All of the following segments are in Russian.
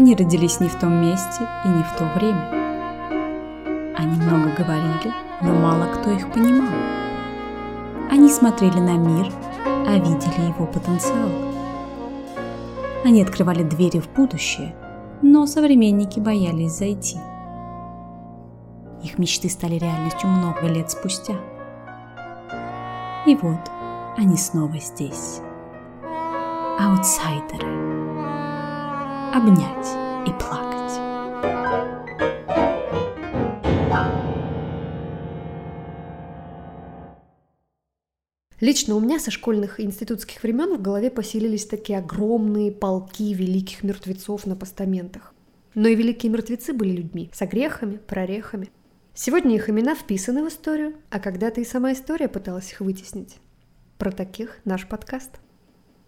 Они родились не в том месте и не в то время. Они много говорили, но мало кто их понимал. Они смотрели на мир, а видели его потенциал. Они открывали двери в будущее, но современники боялись зайти. Их мечты стали реальностью много лет спустя. И вот они снова здесь. Аутсайдеры. Обнять и плакать. Лично у меня со школьных и институтских времен в голове поселились такие огромные полки великих мертвецов на постаментах. Но и великие мертвецы были людьми, с огрехами, прорехами. Сегодня их имена вписаны в историю, а когда-то и сама история пыталась их вытеснить. Про таких наш подкаст.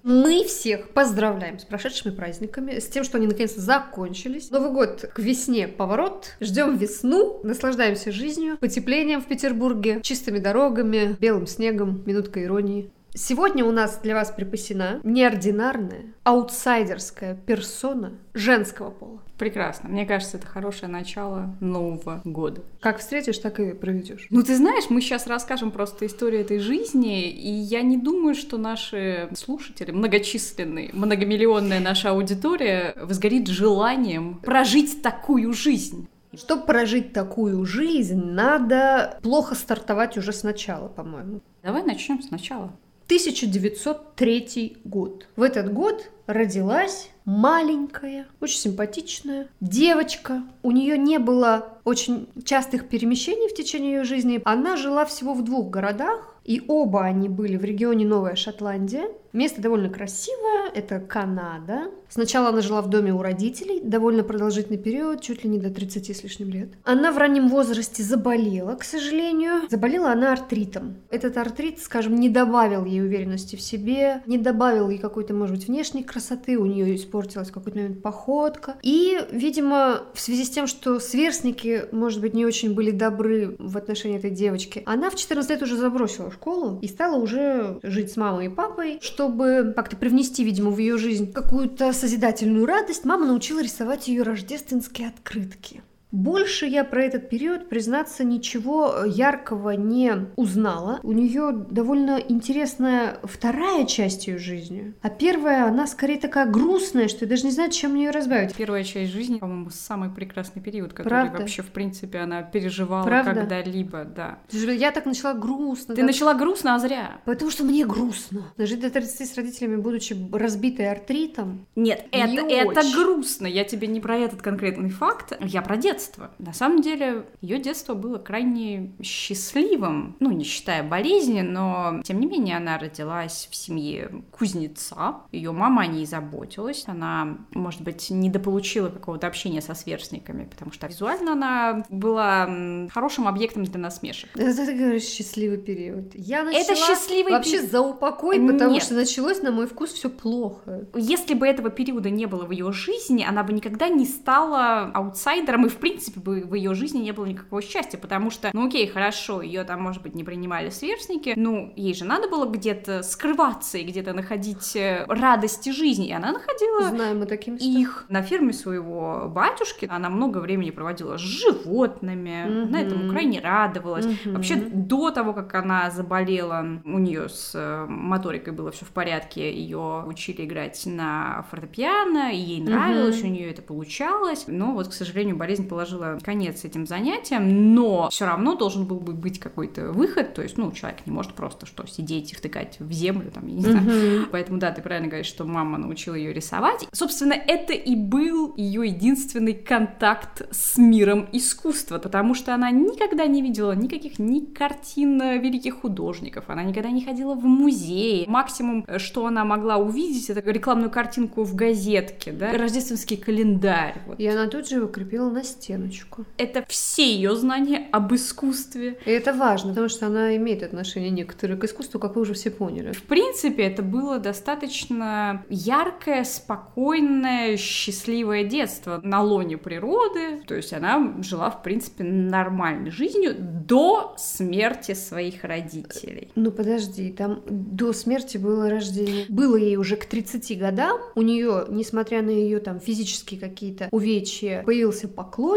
Мы всех поздравляем с прошедшими праздниками, с тем, что они наконец-то закончились. Новый год к весне поворот. Ждем весну, наслаждаемся жизнью, потеплением в Петербурге, чистыми дорогами, белым снегом, минутка иронии. Сегодня у нас для вас припасена неординарная, аутсайдерская персона женского пола. Прекрасно. Мне кажется, это хорошее начало Нового года. Как встретишь, так и проведешь. Ну, ты знаешь, мы сейчас расскажем просто историю этой жизни, и я не думаю, что наши слушатели, многочисленные, многомиллионная наша аудитория возгорит желанием прожить такую жизнь. Чтобы прожить такую жизнь, надо плохо стартовать уже сначала, по-моему. Давай начнем сначала. 1903 год. В этот год родилась маленькая, очень симпатичная девочка. У нее не было очень частых перемещений в течение ее жизни. Она жила всего в двух городах, и оба они были в регионе Новая Шотландия. Место довольно красивое, это Канада. Сначала она жила в доме у родителей, довольно продолжительный период, чуть ли не до 30 с лишним лет. Она в раннем возрасте заболела, к сожалению. Заболела она артритом. Этот артрит, скажем, не добавил ей уверенности в себе, не добавил ей какой-то, может быть, внешней красоты, у нее испортилась в какой-то момент походка. И, видимо, в связи с тем, что сверстники, может быть, не очень были добры в отношении этой девочки, она в 14 лет уже забросила школу и стала уже жить с мамой и папой, чтобы как-то привнести, видимо, в ее жизнь какую-то созидательную радость, мама научила рисовать ее рождественские открытки. Больше я про этот период, признаться, ничего яркого не узнала. У нее довольно интересная вторая часть ее жизни. А первая, она скорее такая грустная, что я даже не знаю, чем мне ее разбавить. Первая часть жизни, по-моему, самый прекрасный период, который Правда? вообще, в принципе, она переживала Правда? когда-либо, да. Я так начала грустно. Ты так- начала грустно, а зря. Потому что мне грустно. Жить до 30 с родителями, будучи разбитой артритом. Нет, это, Не это очень. грустно. Я тебе не про этот конкретный факт, я про детство. На самом деле, ее детство было крайне счастливым, ну, не считая болезни, но, тем не менее, она родилась в семье кузнеца. Ее мама о ней заботилась. Она, может быть, недополучила какого-то общения со сверстниками, потому что визуально она была хорошим объектом для насмешек. Это ты говоришь счастливый период. Я начала Это счастливый вообще период. за упокой, потому Нет. что началось, на мой вкус, все плохо. Если бы этого периода не было в ее жизни, она бы никогда не стала аутсайдером, и в принципе бы в ее жизни не было никакого счастья, потому что, ну окей, хорошо, ее там, может быть, не принимали сверстники, ну, ей же надо было где-то скрываться и где-то находить э, радости жизни, и она находила Знаем мы такие места. их на ферме своего батюшки. Она много времени проводила с животными, она Мгм. этому крайне радовалась. Мгм. Вообще, до того, как она заболела, у нее с э, моторикой было все в порядке, ее учили играть на фортепиано, и ей нравилось, Мгм. у нее это получалось. Но вот, к сожалению, болезнь положила конец этим занятиям, но все равно должен был бы быть какой-то выход, то есть, ну, человек не может просто что, сидеть и втыкать в землю, там, я не знаю. Мгм. Поэтому, да, ты правильно говоришь, что мама научила ее рисовать. Собственно, это и был ее единственный контакт с миром искусства, потому что она никогда не видела никаких ни картин э, великих художников, она никогда не ходила в музей. Максимум, э, что она могла увидеть, это рекламную картинку в газетке, да, рождественский календарь. Вот. И она тут же его крепила на стену. Стеночку. Это все ее знания об искусстве. И это важно, потому что она имеет отношение некоторые к искусству, как вы уже все поняли. В принципе, это было достаточно яркое, спокойное, счастливое детство на лоне природы. То есть она жила, в принципе, нормальной жизнью до смерти своих родителей. Ну подожди, там до смерти было рождение. Было ей уже к 30 годам. У нее, несмотря на ее там физические какие-то увечья, появился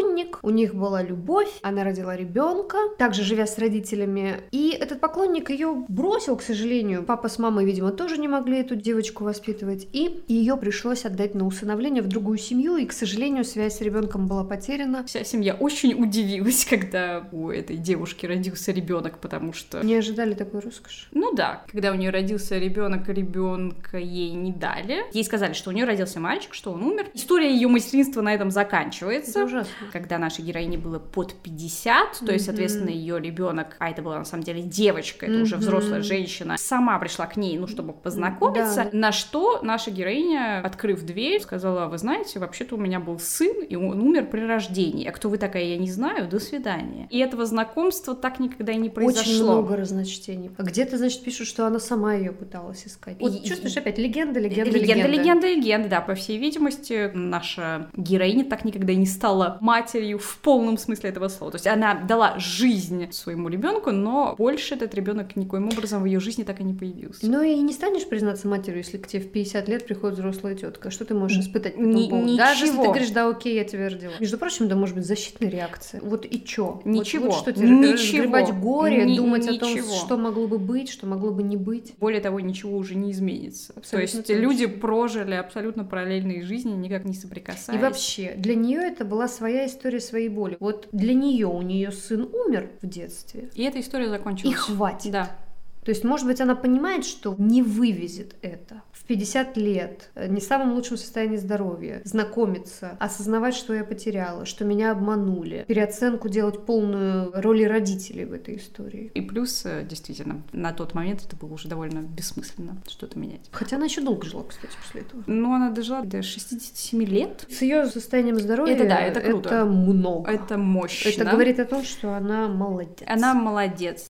поклонник, у них была любовь, она родила ребенка, также живя с родителями. И этот поклонник ее бросил, к сожалению. Папа с мамой, видимо, тоже не могли эту девочку воспитывать. И ее пришлось отдать на усыновление в другую семью. И, к сожалению, связь с ребенком была потеряна. Вся семья очень удивилась, когда у этой девушки родился ребенок, потому что... Не ожидали такой роскоши. Ну да, когда у нее родился ребенок, ребенка ей не дали. Ей сказали, что у нее родился мальчик, что он умер. История ее материнства на этом заканчивается. Это ужасно. Когда нашей героине было под 50, то есть, соответственно, ее ребенок, а это была на самом деле девочка, это уже взрослая женщина, сама пришла к ней, ну, чтобы познакомиться, на что наша героиня, открыв дверь, сказала, вы знаете, вообще-то у меня был сын, и он умер при рождении. А кто вы такая, я не знаю, до свидания. И этого знакомства так никогда и не произошло. Очень много разночтений. А где-то, значит, пишут, что она сама ее пыталась искать. Вот И- чувствуешь опять легенда, легенда, Легенда, легенда, легенда, да, по всей видимости, наша героиня так никогда и не стала матерью в полном смысле этого слова. То есть она дала жизнь своему ребенку, но больше этот ребенок никоим образом в ее жизни так и не появился. Ну и не станешь признаться матерью, если к тебе в 50 лет приходит взрослая тетка. Что ты можешь испытать Ни- поводу? Даже если ничего. ты говоришь, да, окей, я тебя родила. Между прочим, да, может быть, защитная реакция. Вот и чё? Вот- Ничего. Вот, что тебе Ничего. разгребать горе, Ни- думать о том, ничего. что могло бы быть, что могло бы не быть. Более того, ничего уже не изменится. Абсолютно То есть точно. люди прожили абсолютно параллельные жизни, никак не И соприкасаясь. вообще, для нее это была своя история своей боли. Вот для нее у нее сын умер в детстве. И эта история закончилась. И хватит. Да. То есть, может быть, она понимает, что не вывезет это. В 50 лет, э, не в самом лучшем состоянии здоровья, знакомиться, осознавать, что я потеряла, что меня обманули, переоценку делать полную роли родителей в этой истории. И плюс, э, действительно, на тот момент это было уже довольно бессмысленно что-то менять. Хотя она еще долго жила, кстати, после этого. Ну, она дожила до 67 лет. С ее состоянием здоровья Это да, это круто. это много. Это мощно. Это говорит о том, что она молодец. Она молодец.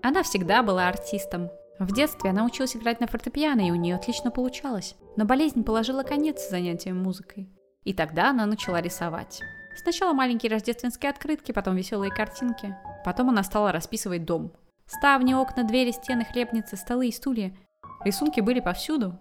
Она всегда была артистом. В детстве она училась играть на фортепиано, и у нее отлично получалось. Но болезнь положила конец занятиям музыкой. И тогда она начала рисовать. Сначала маленькие рождественские открытки, потом веселые картинки. Потом она стала расписывать дом. Ставни, окна, двери, стены, хлебницы, столы и стулья. Рисунки были повсюду.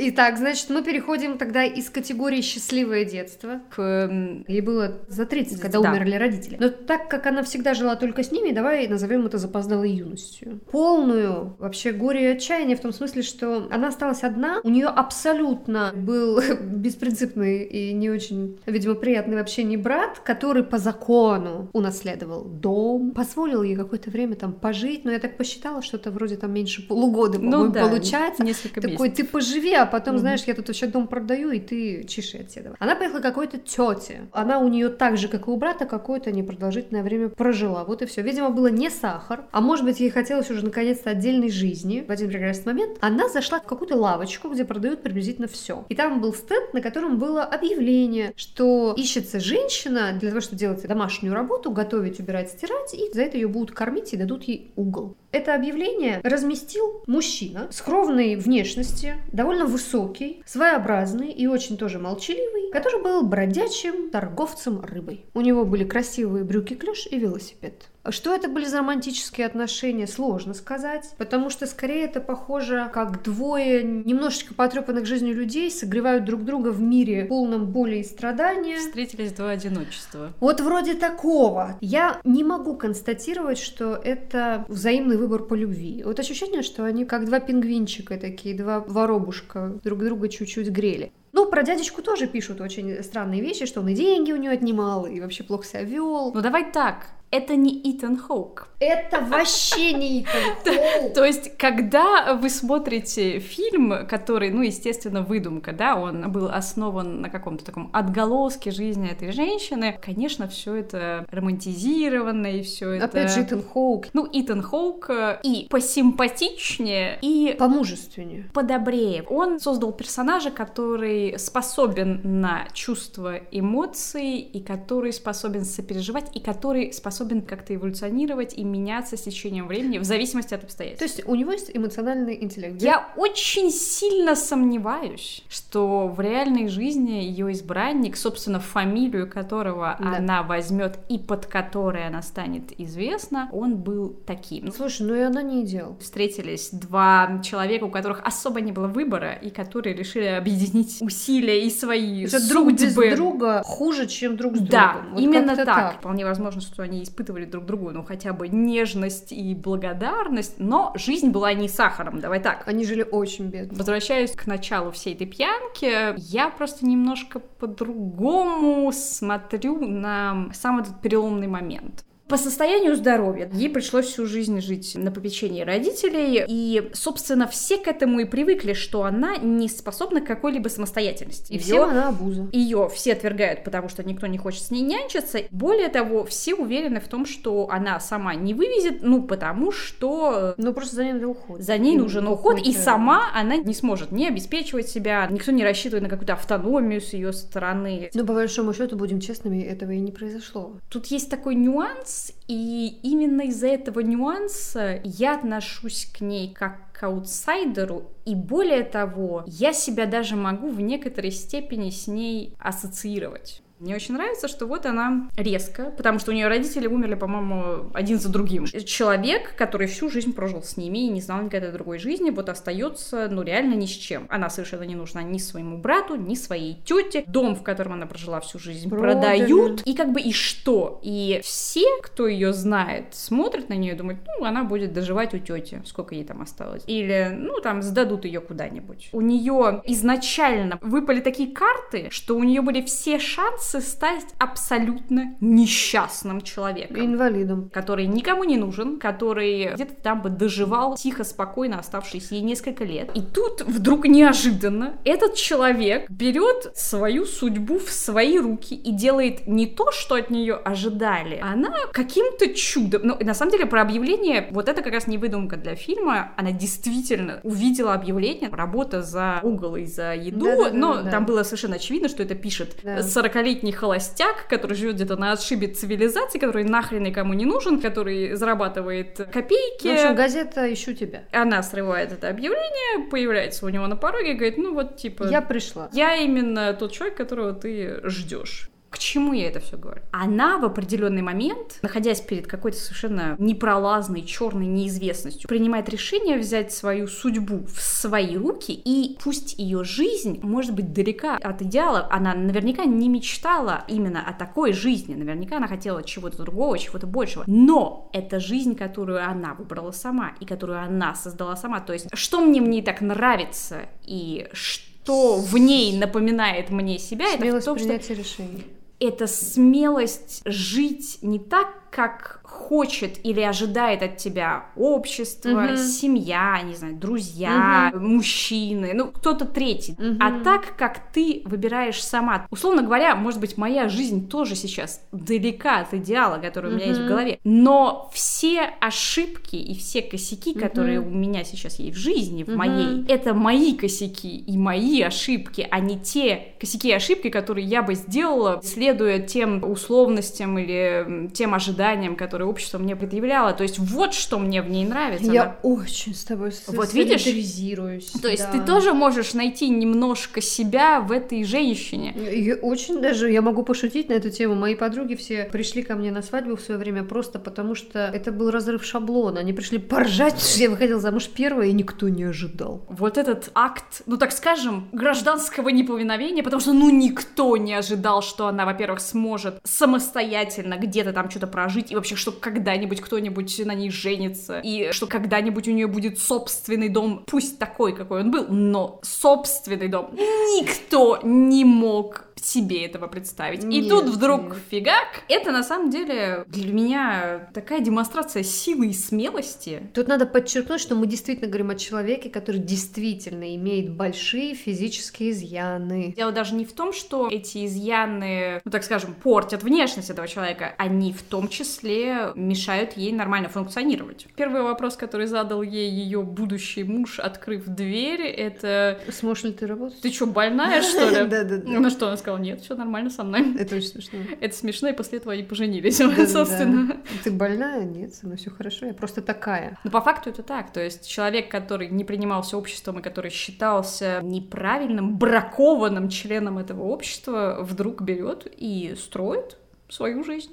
Итак, значит, мы переходим тогда из категории «счастливое детство». К, Ей было за 30, когда Да. умерли родители. Но так как она всегда жила только с ними, давай назовем это запоздалой юностью. Полную вообще горе и отчаяние в том смысле, что она осталась одна, у нее абсолютно был беспринципный и не очень, видимо, приятный в общении брат, который по закону унаследовал дом, позволил ей какое-то время там пожить, но я так посчитала, что это вроде там меньше полугода, ну да, получается. несколько Такой, месяцев. ты поживи, а потом, Мгм. знаешь, я тут вообще дом продаю, и ты чеши отседова. Она поехала к какой-то тете. Она у нее так же, как и у брата, какое-то непродолжительное время прожила. Вот и все. Видимо, было не сахар, а может быть, ей хотелось уже наконец-то отдельной жизни. В один прекрасный момент она зашла в какую-то лавочку, где продают приблизительно все. И там был стенд, на котором было объявление, что ищется женщина для того, чтобы делать домашнюю работу, готовить, убирать, стирать, и за это ее будут кормить и дадут ей угол. Это объявление разместил мужчина скромной внешности, довольно высокий, своеобразный и очень тоже молчаливый, который был бродячим торговцем рыбой. У него были красивые брюки клеш и велосипед. Что это были за романтические отношения, сложно сказать, потому что скорее это похоже, как двое немножечко потрепанных жизнью людей согревают друг друга в мире полном боли и страдания. Встретились два одиночества. Вот вроде такого. Я не могу констатировать, что это взаимный выбор по любви. Вот ощущение, что они как два пингвинчика такие, два воробушка друг друга чуть-чуть грели. Ну, про дядечку тоже пишут очень странные вещи, что он и деньги у нее отнимал, и вообще плохо себя вел. Ну давай так. Это не Итан Хоук. Это вообще не Итан Хоук. То есть, когда вы смотрите фильм, который, ну, естественно, выдумка, да, он был основан на каком-то таком отголоске жизни этой женщины, конечно, все это романтизировано и все это... Опять же, Итан Хоук. Ну, Итан Хоук э, и посимпатичнее, и... Помужественнее. Подобрее. Он создал персонажа, который способен на чувства, эмоции, и который способен сопереживать, и который способен как-то эволюционировать и меняться с течением времени в зависимости от обстоятельств. То есть у него есть эмоциональный интеллект. Я очень сильно сомневаюсь, что в реальной жизни ее избранник, собственно, фамилию которого Да. она возьмет и под которой она станет известна, он был таким. Слушай, ну и она не идеал. Встретились два человека, у которых особо не было выбора, и которые решили объединить усилия и свои Это друг без судьбы. друга хуже, чем друг с Да, другом. Вот именно как-то так. Вполне возможно, что они испытывали друг другу, ну, хотя бы нежность и благодарность, но жизнь была не сахаром, давай так. Они жили очень бедно. Возвращаясь к началу всей этой пьянки, я просто немножко по-другому смотрю на сам этот переломный момент. По состоянию здоровья ей пришлось всю жизнь жить на попечении родителей, и, собственно, все к этому и привыкли, что она не способна к какой-либо самостоятельности. И Её- всем она обуза. ее все отвергают, потому что никто не хочет с ней нянчиться. Более того, все уверены в том, что она сама не вывезет, ну, потому что Ну, просто за ней надо уход. за ней нужен уход, и какой-то- сама она не сможет не обеспечивать себя, никто не рассчитывает на какую-то автономию с ее стороны. Ну, по большому счету, будем честными, этого и не произошло. Тут есть такой нюанс, и именно из-за этого нюанса я отношусь к ней как к аутсайдеру, и более того, я себя даже могу в некоторой степени с ней ассоциировать. Мне очень нравится, что вот она резко, потому что у нее родители умерли, по-моему, один за другим. Человек, который всю жизнь прожил с ними и не знал никогда другой жизни, вот остается, ну, реально ни с чем. Она совершенно не нужна ни своему брату, ни своей тете. Дом, в котором она прожила всю жизнь, Продали. продают. И как бы и что? И все, кто ее знает, смотрят на нее и думают, ну, она будет доживать у тети, сколько ей там осталось. Или, ну, там, сдадут ее куда-нибудь. У нее изначально выпали такие карты, что у нее были все шансы стать абсолютно несчастным человеком Инвалидом. который никому не нужен, который где-то там бы доживал тихо, спокойно оставшиеся ей несколько лет. И тут вдруг неожиданно этот человек берет свою судьбу в свои руки и делает не то, что от нее ожидали, а она каким-то чудом... Ну, на самом деле, про объявление, вот это как раз не выдумка для фильма, она действительно увидела объявление, работа за угол и за еду, Да-да-да-да. но там было совершенно очевидно, что это пишет Да. 40-летний холостяк, который живет где-то на отшибе цивилизации, который нахрен никому не нужен, который зарабатывает копейки. В общем, газета «Ищу тебя». Она срывает это объявление, появляется у него на пороге и говорит, ну вот типа... Я пришла. Я именно тот человек, которого ты ждешь. К чему я это все говорю? Она в определенный момент, находясь перед какой-то совершенно непролазной черной неизвестностью, принимает решение взять свою судьбу в свои руки, и пусть ее жизнь может быть далека от идеала, она наверняка не мечтала именно о такой жизни, наверняка она хотела чего-то другого, чего-то большего, но это жизнь, которую она выбрала сама, и которую она создала сама, то есть что мне в ней так нравится, и что в ней напоминает мне себя, это в Смелость том, что решений. Это смелость жить не так, как хочет или ожидает от тебя общество, Мгм. семья, не знаю, друзья, мужчины, ну кто-то третий, Мгм. а так, как ты выбираешь сама. Условно говоря, может быть, моя жизнь тоже сейчас далека от идеала, который у меня есть в голове, но все ошибки и все косяки, которые у меня сейчас есть в жизни, в моей, это мои косяки и мои ошибки, а не те косяки и ошибки, которые я бы сделала, следуя тем условностям или тем ожиданиям, которые общество мне предъявляло. То есть вот что мне в ней нравится. Я Она- очень с тобой Вот видишь? То есть да. ты тоже можешь найти немножко себя в этой женщине. И очень даже, я могу пошутить на эту тему. Мои подруги все пришли ко мне на свадьбу в свое время просто потому, что это был разрыв шаблона. Они пришли поржать, что я выходила замуж первая, и никто не ожидал. Вот этот акт, ну так скажем, гражданского неповиновения, потому что ну никто не ожидал, что она, во-первых, сможет самостоятельно где-то там что-то прожить, и вообще, что когда-нибудь кто-нибудь на ней женится, и что когда-нибудь у нее будет собственный дом, пусть такой, какой он был, но собственный дом. Никто не мог себе этого представить. Нет, и тут вдруг нет. фигак. Это на самом деле для меня такая демонстрация силы и смелости. Тут надо подчеркнуть, что мы действительно говорим о человеке, который действительно имеет большие физические изъяны. Дело даже не в том, что эти изъяны, ну так скажем, портят внешность этого человека, они в том числе мешают ей нормально функционировать. Первый вопрос, который задал ей ее будущий муж, открыв дверь, это Сможешь ли ты работать? «Ты что, больная, что ли?» Да-да-да. На что она сказала, нет, все нормально со мной. Это очень смешно. Это смешно, и после этого они поженились, Да-да-да. собственно. Ты больная? Нет, со мной все хорошо, я просто такая. Но по факту это так. То есть человек, который не принимался обществом и который считался неправильным, бракованным членом этого общества, вдруг берет и строит свою жизнь.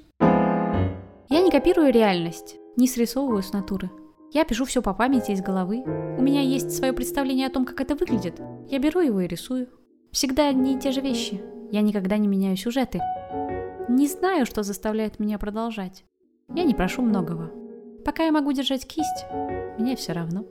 Я не копирую реальность, не срисовываю с натуры. Я пишу все по памяти из головы. У меня есть свое представление о том, как это выглядит. Я беру его и рисую. Всегда одни и те же вещи. Я никогда не меняю сюжеты. Не знаю, что заставляет меня продолжать. Я не прошу многого. Пока я могу держать кисть, мне все равно.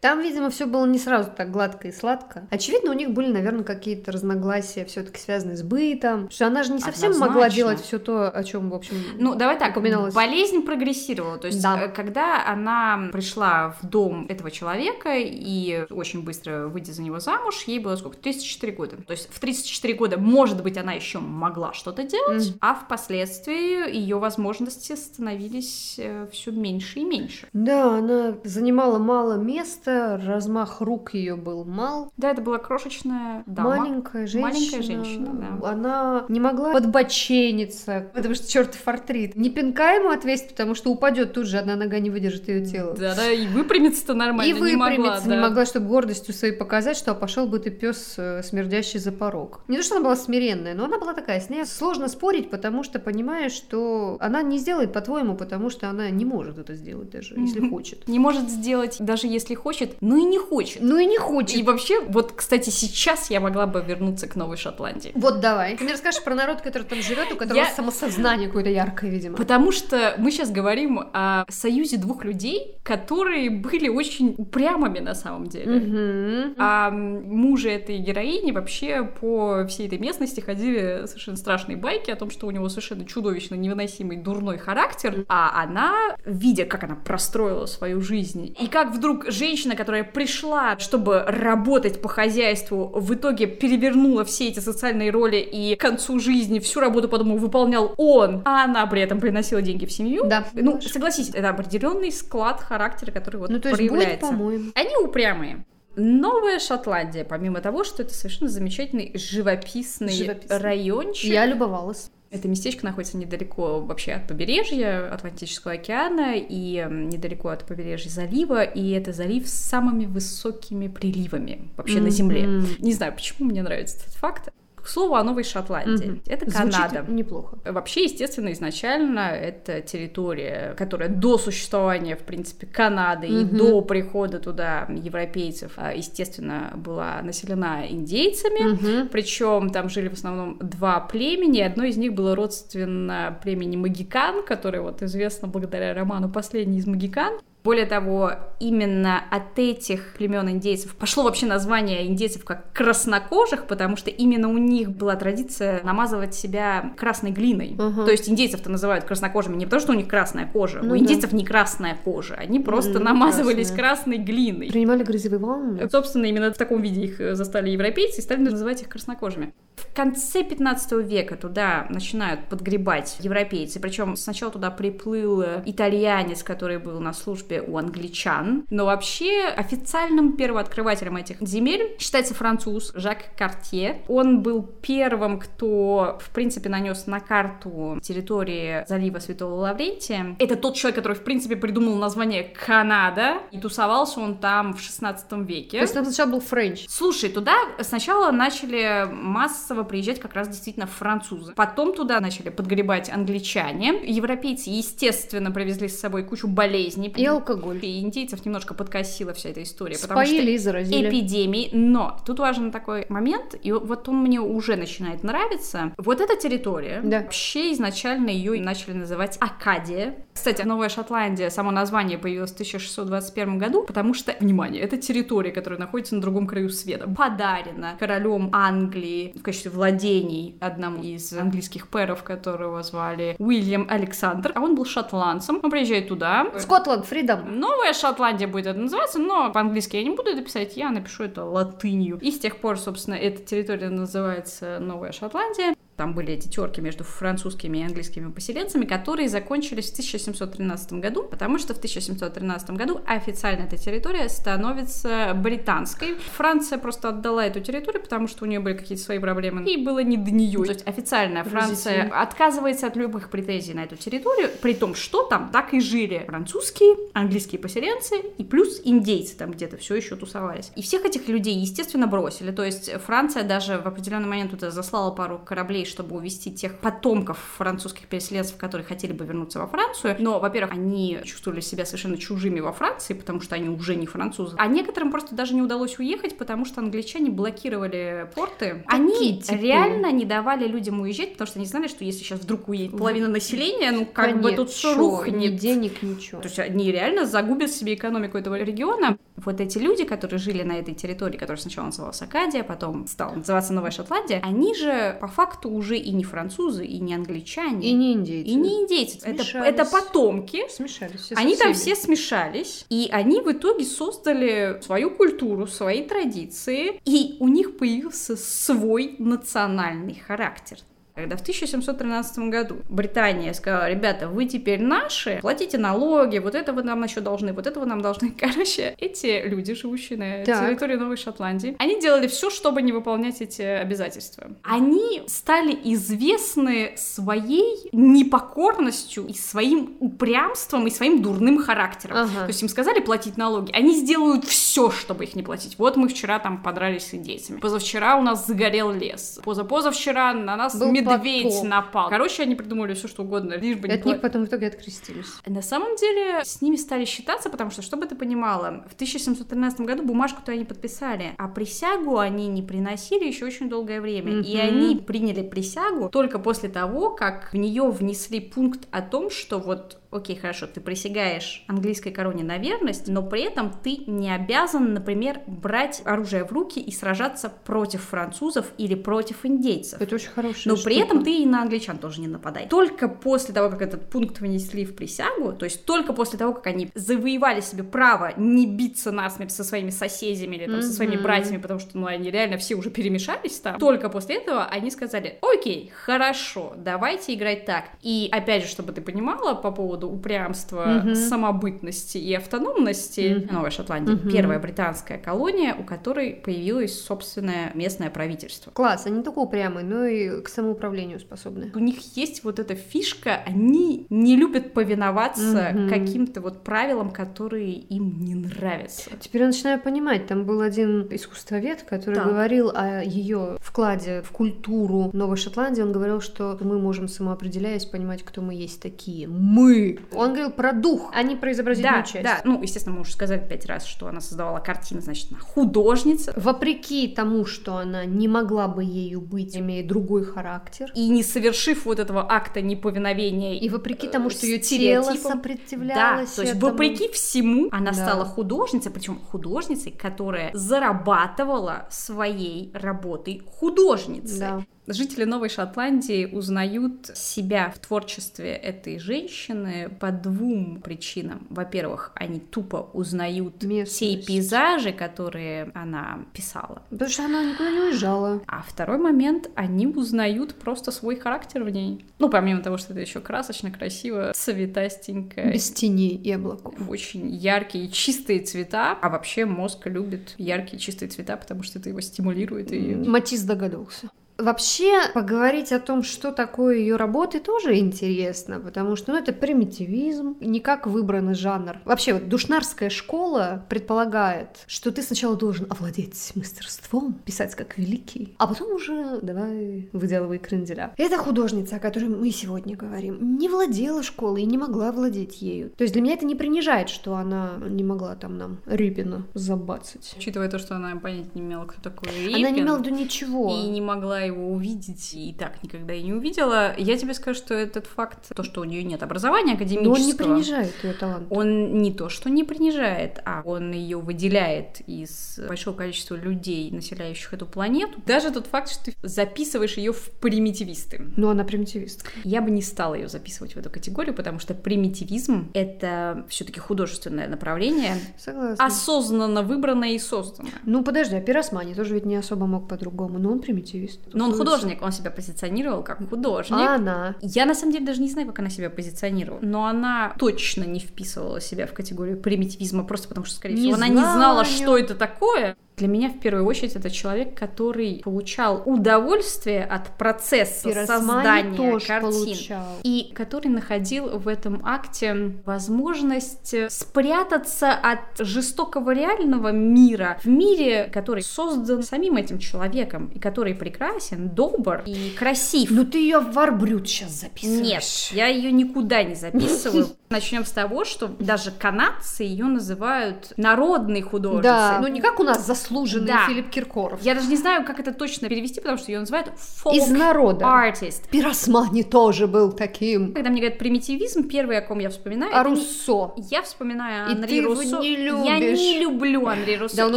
Там, видимо, все было не сразу так гладко и сладко. Очевидно, у них были, наверное, какие-то разногласия, все-таки связанные с бытом. Что она же не совсем могла Однозначно. делать все то, о чем, в общем, Ну, давай так, упоминалось. болезнь прогрессировала. То есть, Да. э, когда она пришла в дом этого человека и очень быстро выйдя за него замуж, ей было сколько? 34 года. То есть, в 34 года, может быть, она еще могла что-то делать, Мгм. а впоследствии ее возможности становились все меньше и меньше. Да, она занимала мало места, размах рук ее был мал. Да, это была крошечная дама. Маленькая женщина. Маленькая женщина, да. Она не могла подбочениться, потому что чертов артрит. Не пинка ему отвесить, потому что упадет тут же, одна нога не выдержит ее тело. Да, да, и выпрямиться-то нормально И не могла. выпрямиться не да. могла, чтобы гордостью своей показать, что пошел бы ты пес э, смердящий за порог. Не то, что она была смиренная, но она была такая, с ней сложно спорить, потому что понимаешь, что она не сделает по-твоему, потому что она не может это сделать даже, если хочет. Не может сделать, даже если хочет, ну и не хочет. Ну и не хочет. И вообще, вот, кстати, сейчас я могла бы вернуться к Новой Шотландии. Вот давай. Ты мне расскажешь про народ, который там живет, у которого Я- самосознание какое-то яркое, видимо. Потому что мы сейчас говорим о союзе двух людей, которые были очень упрямыми на самом деле. Мгм. А мужи этой героини вообще по всей этой местности ходили совершенно страшные байки о том, что у него совершенно чудовищно невыносимый дурной характер, а она, видя, как она простроила свою жизнь, и как вдруг женщина, которая пришла, чтобы работать по хозяйству, в итоге перевернула все эти социальные роли, и к концу жизни всю работу по дому выполнял он, а она при этом приносила деньги в семью. Да. Ну, согласись, это определенный склад характера, который вот Ну, то есть будет, проявляется. по-моему. Они упрямые. Новая Шотландия, помимо того, что это совершенно замечательный живописный, Живописный. райончик. Я любовалась. Это местечко находится недалеко вообще от побережья Атлантического океана и недалеко от побережья залива, и это залив с самыми высокими приливами вообще на Земле. Не знаю, почему мне нравится этот факт. К слову о Новой Шотландии. Мгм. Это Звучит Канада. неплохо. Вообще, естественно, изначально это территория, которая до существования, в принципе, Канады и Мгм. до прихода туда европейцев, а, естественно, была населена индейцами. Мгм. Причем там жили в основном два племени. Одно из них было родственно племени Магикан, которое вот известно благодаря роману «Последний из Магикан». Более того, именно от этих племен индейцев пошло вообще название индейцев как краснокожих, потому что именно у них была традиция намазывать себя красной глиной. Ага. То есть индейцев-то называют краснокожими не потому, что у них красная кожа. Ну у да. индейцев не красная кожа. Они просто М, намазывались красная. красной глиной. Принимали грязевые волны. Собственно, именно в таком виде их э, застали европейцы и стали называть их краснокожими. В конце 15 века туда начинают подгребать европейцы, причем сначала туда приплыл э, итальянец, который был на службе у англичан, но вообще официальным первооткрывателем этих земель считается француз Жак Картье. Он был первым, кто, в принципе, нанес на карту территории залива Святого Лаврентия. Это тот человек, который, в принципе, придумал название Канада, и тусовался он там в 16 веке. То есть там сначала был French. Слушай, туда сначала начали массово приезжать как раз действительно французы. Потом туда начали подгребать англичане. Европейцы, естественно, привезли с собой кучу болезней. И алкоголь. И индейцев немножко подкосила вся эта история. Споили и заразили. Эпидемии. Но тут важен такой момент, и вот он мне уже начинает нравиться. Вот эта территория, Да. вообще изначально ее начали называть Акадия. Кстати, Новая Шотландия, само название появилось в 1621 году, потому что, внимание, это территория, которая находится на другом краю света, подарена королем Англии в качестве владений одному из английских пэров, которого звали Уильям Александр, а он был шотландцем. Он приезжает туда, Скотланд, Фридом. Новая Шотландия будет это называться, но по-английски я не буду это писать, я напишу это латынью. И с тех пор, собственно, эта территория называется Новая Шотландия. Там были эти терки между французскими и английскими поселенцами, которые закончились в 1713 году, потому что в 1713 году официально эта территория становится британской. Франция просто отдала эту территорию, потому что у нее были какие-то свои проблемы, и было не до нее. То есть официально Франция отказывается от любых претензий на эту территорию, при том, что там так и жили французские, английские поселенцы и плюс индейцы там где-то все еще тусовались. И всех этих людей, естественно, бросили. То есть Франция даже в определенный момент туда заслала пару кораблей, чтобы увезти тех потомков французских переселенцев, которые хотели бы вернуться во Францию. Но, во-первых, они чувствовали себя совершенно чужими во Франции, потому что они уже не французы. А некоторым просто даже не удалось уехать, потому что англичане блокировали порты. Они Такие типы. реально не давали людям уезжать, потому что они знали, что если сейчас вдруг уедет половина населения, ну как бы тут все Ни рухнет. денег, ничего. То есть они реально загубят себе экономику этого региона. Вот эти люди, которые жили на этой территории, которая сначала называлась Акадия, потом стала называться Новая Шотландия, они же по факту уже и не французы, и не англичане, И не индейцы. и не индейцы. Это, Смешались. это потомки. Смешались все Они там все смешались, и они в итоге создали свою культуру, свои традиции, и у них появился свой национальный характер. Когда в 1713 году Британия сказала, ребята, вы теперь наши, платите налоги, вот это вы нам еще должны, вот это вы нам должны. Короче, эти люди, живущие на Так. территории Новой Шотландии, они делали все, чтобы не выполнять эти обязательства. Они стали известны своей непокорностью и своим упрямством и своим дурным характером. Ага. То есть им сказали платить налоги, они сделают все, чтобы их не платить. Вот мы вчера там подрались с индейцами. Позавчера у нас загорел лес. Позапозавчера на нас Был медведь потоп. напал. Короче, они придумали все, что угодно, лишь бы не От них платить. потом в итоге открестились. На самом деле с ними стали считаться, потому что, чтобы ты понимала, в 1713 году бумажку-то они подписали, а присягу они не приносили еще очень долгое время. И Мгм. они приняли присягу только после того, как в нее внесли пункт о том, что вот окей, хорошо, ты присягаешь английской короне на верность, но при этом ты не обязан, например, брать оружие в руки и сражаться против французов или против индейцев. Это очень хорошая Но при штука. этом ты и на англичан тоже не нападай. Только после того, как этот пункт внесли в присягу, то есть только после того, как они завоевали себе право не биться насмерть со своими соседями или там, со своими братьями, потому что ну, они реально все уже перемешались там, только после этого они сказали, окей, хорошо, давайте играть так. И опять же, чтобы ты понимала по поводу упрямства, Мгм. самобытности и автономности, Мгм. Новая Шотландия, Мгм. первая британская колония, у которой появилось собственное местное правительство. Класс, они только упрямые, но и к самоуправлению способны. У них есть вот эта фишка, они не любят повиноваться Мгм. каким-то вот правилам, которые им не нравятся. Теперь я начинаю понимать, там был один искусствовед, который Так. говорил о ее вкладе в культуру Новой Шотландии. Он говорил, что мы можем самоопределяясь понимать, кто мы есть такие. Мы. Он говорил про дух, а не про изобразительную Да, часть. да, ну, естественно, мы уже сказали пять раз, что она создавала картины, значит, она художница. Вопреки тому, что она не могла бы ею быть, имея другой характер. И не совершив вот этого акта неповиновения И вопреки тому, э, что ее тело сопротивлялось Да, то есть этому. вопреки всему она Да. стала художницей, причем художницей, которая зарабатывала своей работой художницей. Да. Жители Новой Шотландии узнают себя в творчестве этой женщины по двум причинам. Во-первых, они тупо узнают все Местность. пейзажи, которые она писала. Потому что она никуда не уезжала. А второй момент, они узнают просто свой характер в ней. Ну, помимо того, что это еще красочно, красиво, цветастенько, Без теней и облаков. очень яркие, чистые цвета. А вообще мозг любит яркие, чистые цвета, потому что это его стимулирует и Матис догадался. Вообще, поговорить о том, что такое ее работы, тоже интересно, потому что, ну, это примитивизм, никак выбранный жанр. Вообще, вот душнарская школа предполагает, что ты сначала должен овладеть мастерством, писать как великий, а потом уже давай выделывай кренделя. Это художница, о которой мы сегодня говорим, не владела школой и не могла владеть ею. То есть для меня это не принижает, что она не могла там нам Рыбина забацать. Учитывая то, что она понять не имела, кто такой Репин. Она не имела в виду ничего. И не могла его увидеть, и так никогда и не увидела. Я тебе скажу, что этот факт, то, что у нее нет образования академического... Но он не принижает ее талант. Он не то, что не принижает, а он ее выделяет из большого количества людей, населяющих эту планету. Даже тот факт, что ты записываешь ее в примитивисты. Но она примитивистка. Я бы не стала ее записывать в эту категорию, потому что примитивизм — это все таки художественное направление, Согласна. осознанно выбранное и созданное. Ну подожди, а Пиросмани тоже ведь не особо мог по-другому, но он примитивист. Но он художник, он себя позиционировал как художник. А она? Я на самом деле даже не знаю, как она себя позиционировала, но она точно не вписывала себя в категорию примитивизма, просто потому что, скорее Не всего, она не знала, знаю. что это такое. Для меня в первую очередь это человек, который получал удовольствие от процесса Пиросмани создания тоже картин. получал. И который находил в этом акте возможность спрятаться от жестокого реального мира в мире, который создан самим этим человеком, и который прекрасен, добр и красив. Ну ты ее в Варбрют сейчас записываешь. Нет, я ее никуда не записываю. Начнем с того, что даже канадцы ее называют народной художницей. Да, ну не как у нас заслуженный Да. Филипп Киркоров. Я даже не знаю, как это точно перевести, потому что ее называют folk Из народа. artist. Пиросмани тоже был таким. Когда мне говорят примитивизм, первый, о ком я вспоминаю, А не- Руссо? Я вспоминаю И Анри ты его Руссо. не Я любишь. не люблю Анри Руссо. Да он и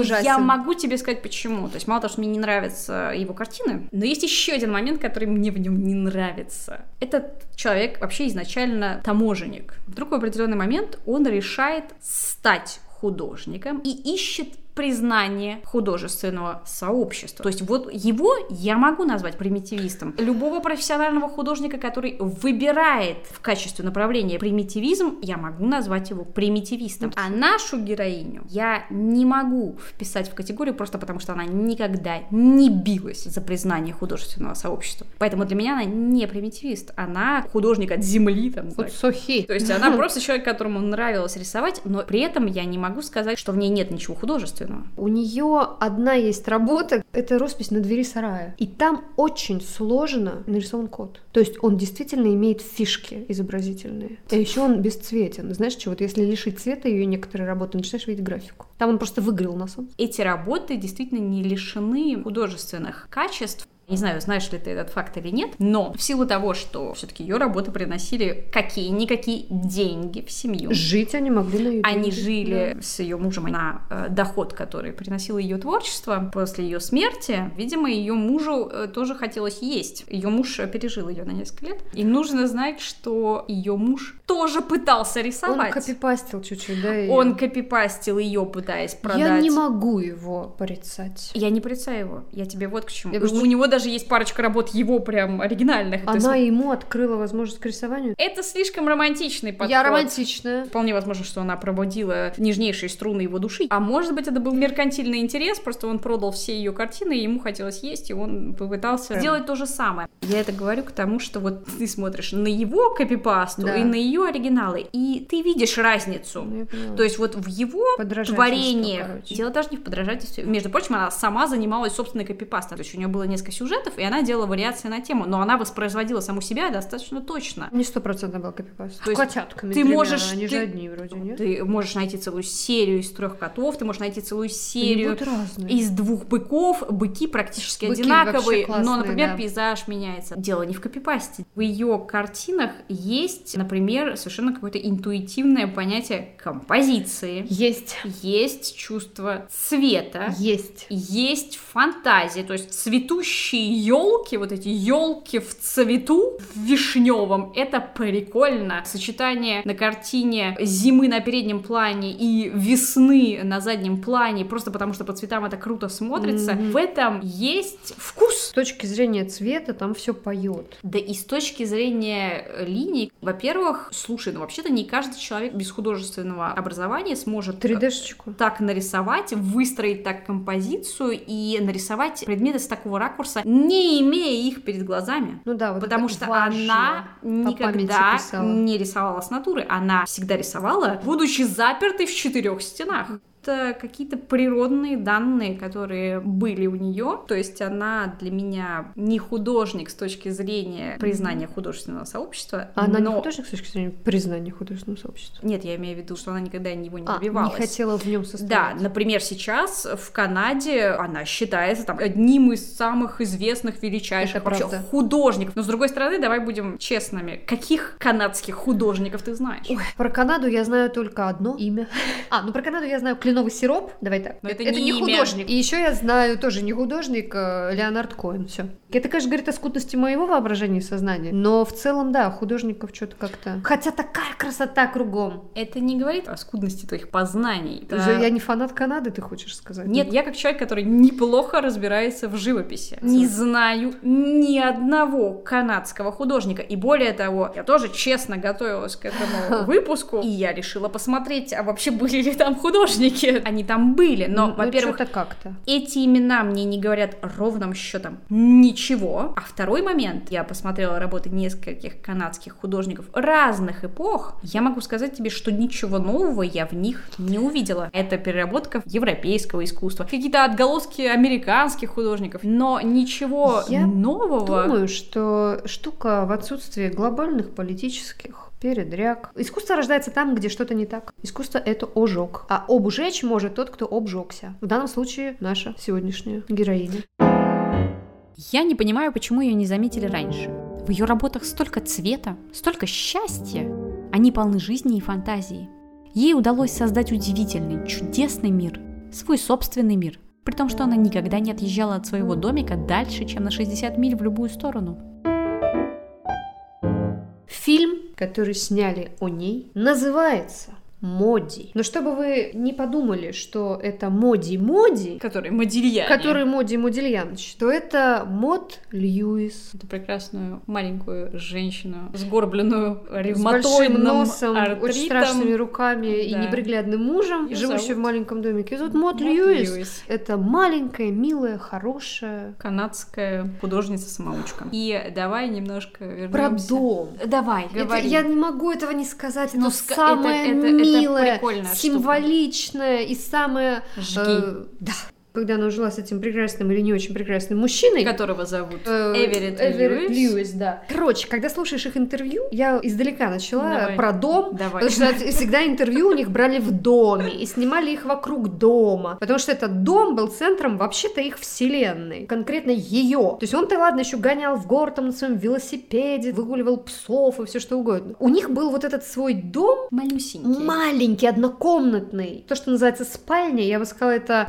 ужасен. Я могу тебе сказать почему. То есть мало того, что мне не нравятся его картины, но есть еще один момент, который мне в нем не нравится. Этот человек вообще изначально таможенник. Вдруг в определенный момент он решает стать художником и ищет признание художественного сообщества. То есть вот его я могу назвать примитивистом. Любого профессионального художника, который выбирает в качестве направления примитивизм, я могу назвать его примитивистом. А нашу героиню я не могу вписать в категорию просто потому, что она никогда не билась за признание художественного сообщества. Поэтому для меня она не примитивист, она художник от земли, там, Вот Сохи. то есть она просто человек, которому нравилось рисовать, но при этом я не могу сказать, что в ней нет ничего художественного. У нее одна есть работа, это роспись на двери сарая. И там очень сложно нарисован кот. То есть он действительно имеет фишки изобразительные. А еще он бесцветен. Знаешь что, вот если лишить цвета ее некоторые работы, начинаешь видеть графику. Там он просто выгорел на солнце. Эти работы действительно не лишены художественных качеств. Не знаю, знаешь ли ты этот факт или нет, но в силу того, что все-таки ее работы приносили какие-никакие деньги в семью, Жить они могли на ютубе. Они жили с ее мужем на э, доход, который приносило ее творчество. После ее смерти, видимо, ее мужу э, тоже хотелось есть. Ее муж э, пережил ее на несколько лет. И нужно знать, что ее муж тоже пытался Он рисовать. копипастил чуть-чуть, да? её? Он копипастил ее, пытаясь продать. Я не могу его порицать. Я не порицаю его. Я тебе вот к чему. Я У просто- него даже есть парочка работ его прям оригинальных. Она см- ему открыла возможность к рисованию. Это слишком романтичный подход. Я романтичная. Вполне возможно, что она пробудила нежнейшие струны его души. А может быть, это был меркантильный интерес, просто он продал все ее картины, и ему хотелось есть, и он попытался сделать то же самое. Я это говорю к тому, что вот ты смотришь на его копипасту Да. и на ее оригиналы, и ты видишь разницу. Ну. То есть вот в его творениях, дело даже не в подражательстве, между прочим, она сама занималась собственной копипастой, то есть у нее было несколько сюжетов, и она делала вариации на тему, но она воспроизводила саму себя достаточно точно. Не стопроцентно был копипаст. То есть котятками ты можешь- Они ты- же одни вроде, нет? Ты можешь найти целую серию из трех котов, ты можешь найти целую серию из двух быков. Быки практически Быки одинаковые, классные, но, например, да. пейзаж меняется. Дело не в копипасте. В ее картинах есть, например, совершенно какое-то интуитивное понятие композиции. Есть. Есть чувство цвета. Есть. Есть фантазия, то есть цветущие елки, вот эти елки в цвету в вишневом, это прикольно. Сочетание на картине зимы на переднем плане и весны на заднем плане, просто потому что по цветам это круто смотрится. Мгм. В этом есть вкус. С точки зрения цвета там все поет. Да и с точки зрения э, линий, во-первых, слушай, ну вообще-то не каждый человек без художественного образования сможет э, 3D-шечку. так нарисовать, выстроить так композицию и нарисовать предметы с такого ракурса просто не имея их перед глазами. Ну да, вот Потому что она никогда не рисовала с натуры. Она всегда рисовала, будучи запертой в четырех стенах. Это какие-то природные данные, которые были у нее. То есть она для меня не художник с точки зрения признания художественного сообщества. А она но... не художник с точки зрения признания художественного сообщества? Нет, я имею в виду, что она никогда его не А, добивалась. не хотела в нем Да, состоять. например, сейчас в Канаде она считается там одним из самых известных, величайших Это вообще правда. художников. Но с другой стороны, давай будем честными. Каких канадских художников ты знаешь? Ой, про Канаду я знаю только одно имя. А, ну про Канаду я знаю кленовый сироп. Давай так. Но это не имя. художник. И еще я знаю тоже не художник, э, Леонард Коэн. Все. Это, конечно, говорит о скудности моего воображения и сознания. Но в целом, да, художников что-то как-то. Хотя такая красота кругом. Это не говорит о скудности твоих познаний. Это- же Я не фанат Канады, ты хочешь сказать? Нет, я как человек, который неплохо разбирается в живописи, не знаю ни одного канадского художника. И более того, я тоже честно готовилась к этому выпуску, и я решила посмотреть, а вообще были ли там художники. Они там были, но, Ну, во-первых, как-то. эти имена мне не говорят ровным счетом ничего. А второй момент, я посмотрела работы нескольких канадских художников разных эпох, я могу сказать тебе, что ничего нового я в них не увидела. Это переработка европейского искусства, какие-то отголоски американских художников, но ничего Я нового. Думаю, что штука в отсутствии глобальных политических передряг. Искусство рождается там, где что-то не так. Искусство — это ожог. А обжечь может тот, кто обжегся. В данном случае наша сегодняшняя героиня. Я не понимаю, почему ее не заметили раньше. В ее работах столько цвета, столько счастья. Они полны жизни и фантазии. Ей удалось создать удивительный, чудесный мир, свой собственный мир, при том, что она никогда не отъезжала от своего домика дальше, чем на 60 миль в любую сторону. Фильм, который сняли о ней, называется Моди. Но чтобы вы не подумали, что это Моди-Моди, Который Модильяне. который Моди Модильянович, то это Мод Льюис. Эту прекрасную маленькую женщину, сгорбленную С большим ревматоидным носом, артритом. очень страшными руками и Да. неприглядным мужем, Её живущей зовут в маленьком домике. И зовут Мод Мод Льюис. Льюис. Это маленькая, милая, хорошая. канадская художница-самоучка. И давай немножко Про вернемся. дом. Давай, Это- я не могу этого не сказать. Ну, это ска- самое это- это- это милое, штука. символичное и самое... Жги. э, да. Когда она жила с этим прекрасным или не очень прекрасным мужчиной, которого зовут Э, Эверетт Эверетт Льюис. Льюис, да. Короче, когда слушаешь их интервью, я издалека начала Давай. про дом, Давай. потому что всегда интервью у них брали в доме и снимали их вокруг дома, потому что этот дом был центром вообще-то их вселенной, конкретно ее. То есть он-то, ладно, еще гонял в город там на своем велосипеде, выгуливал псов и все что угодно. У них был вот этот свой дом, Малюсенький. маленький, однокомнатный. То, что называется спальня, я бы сказала, это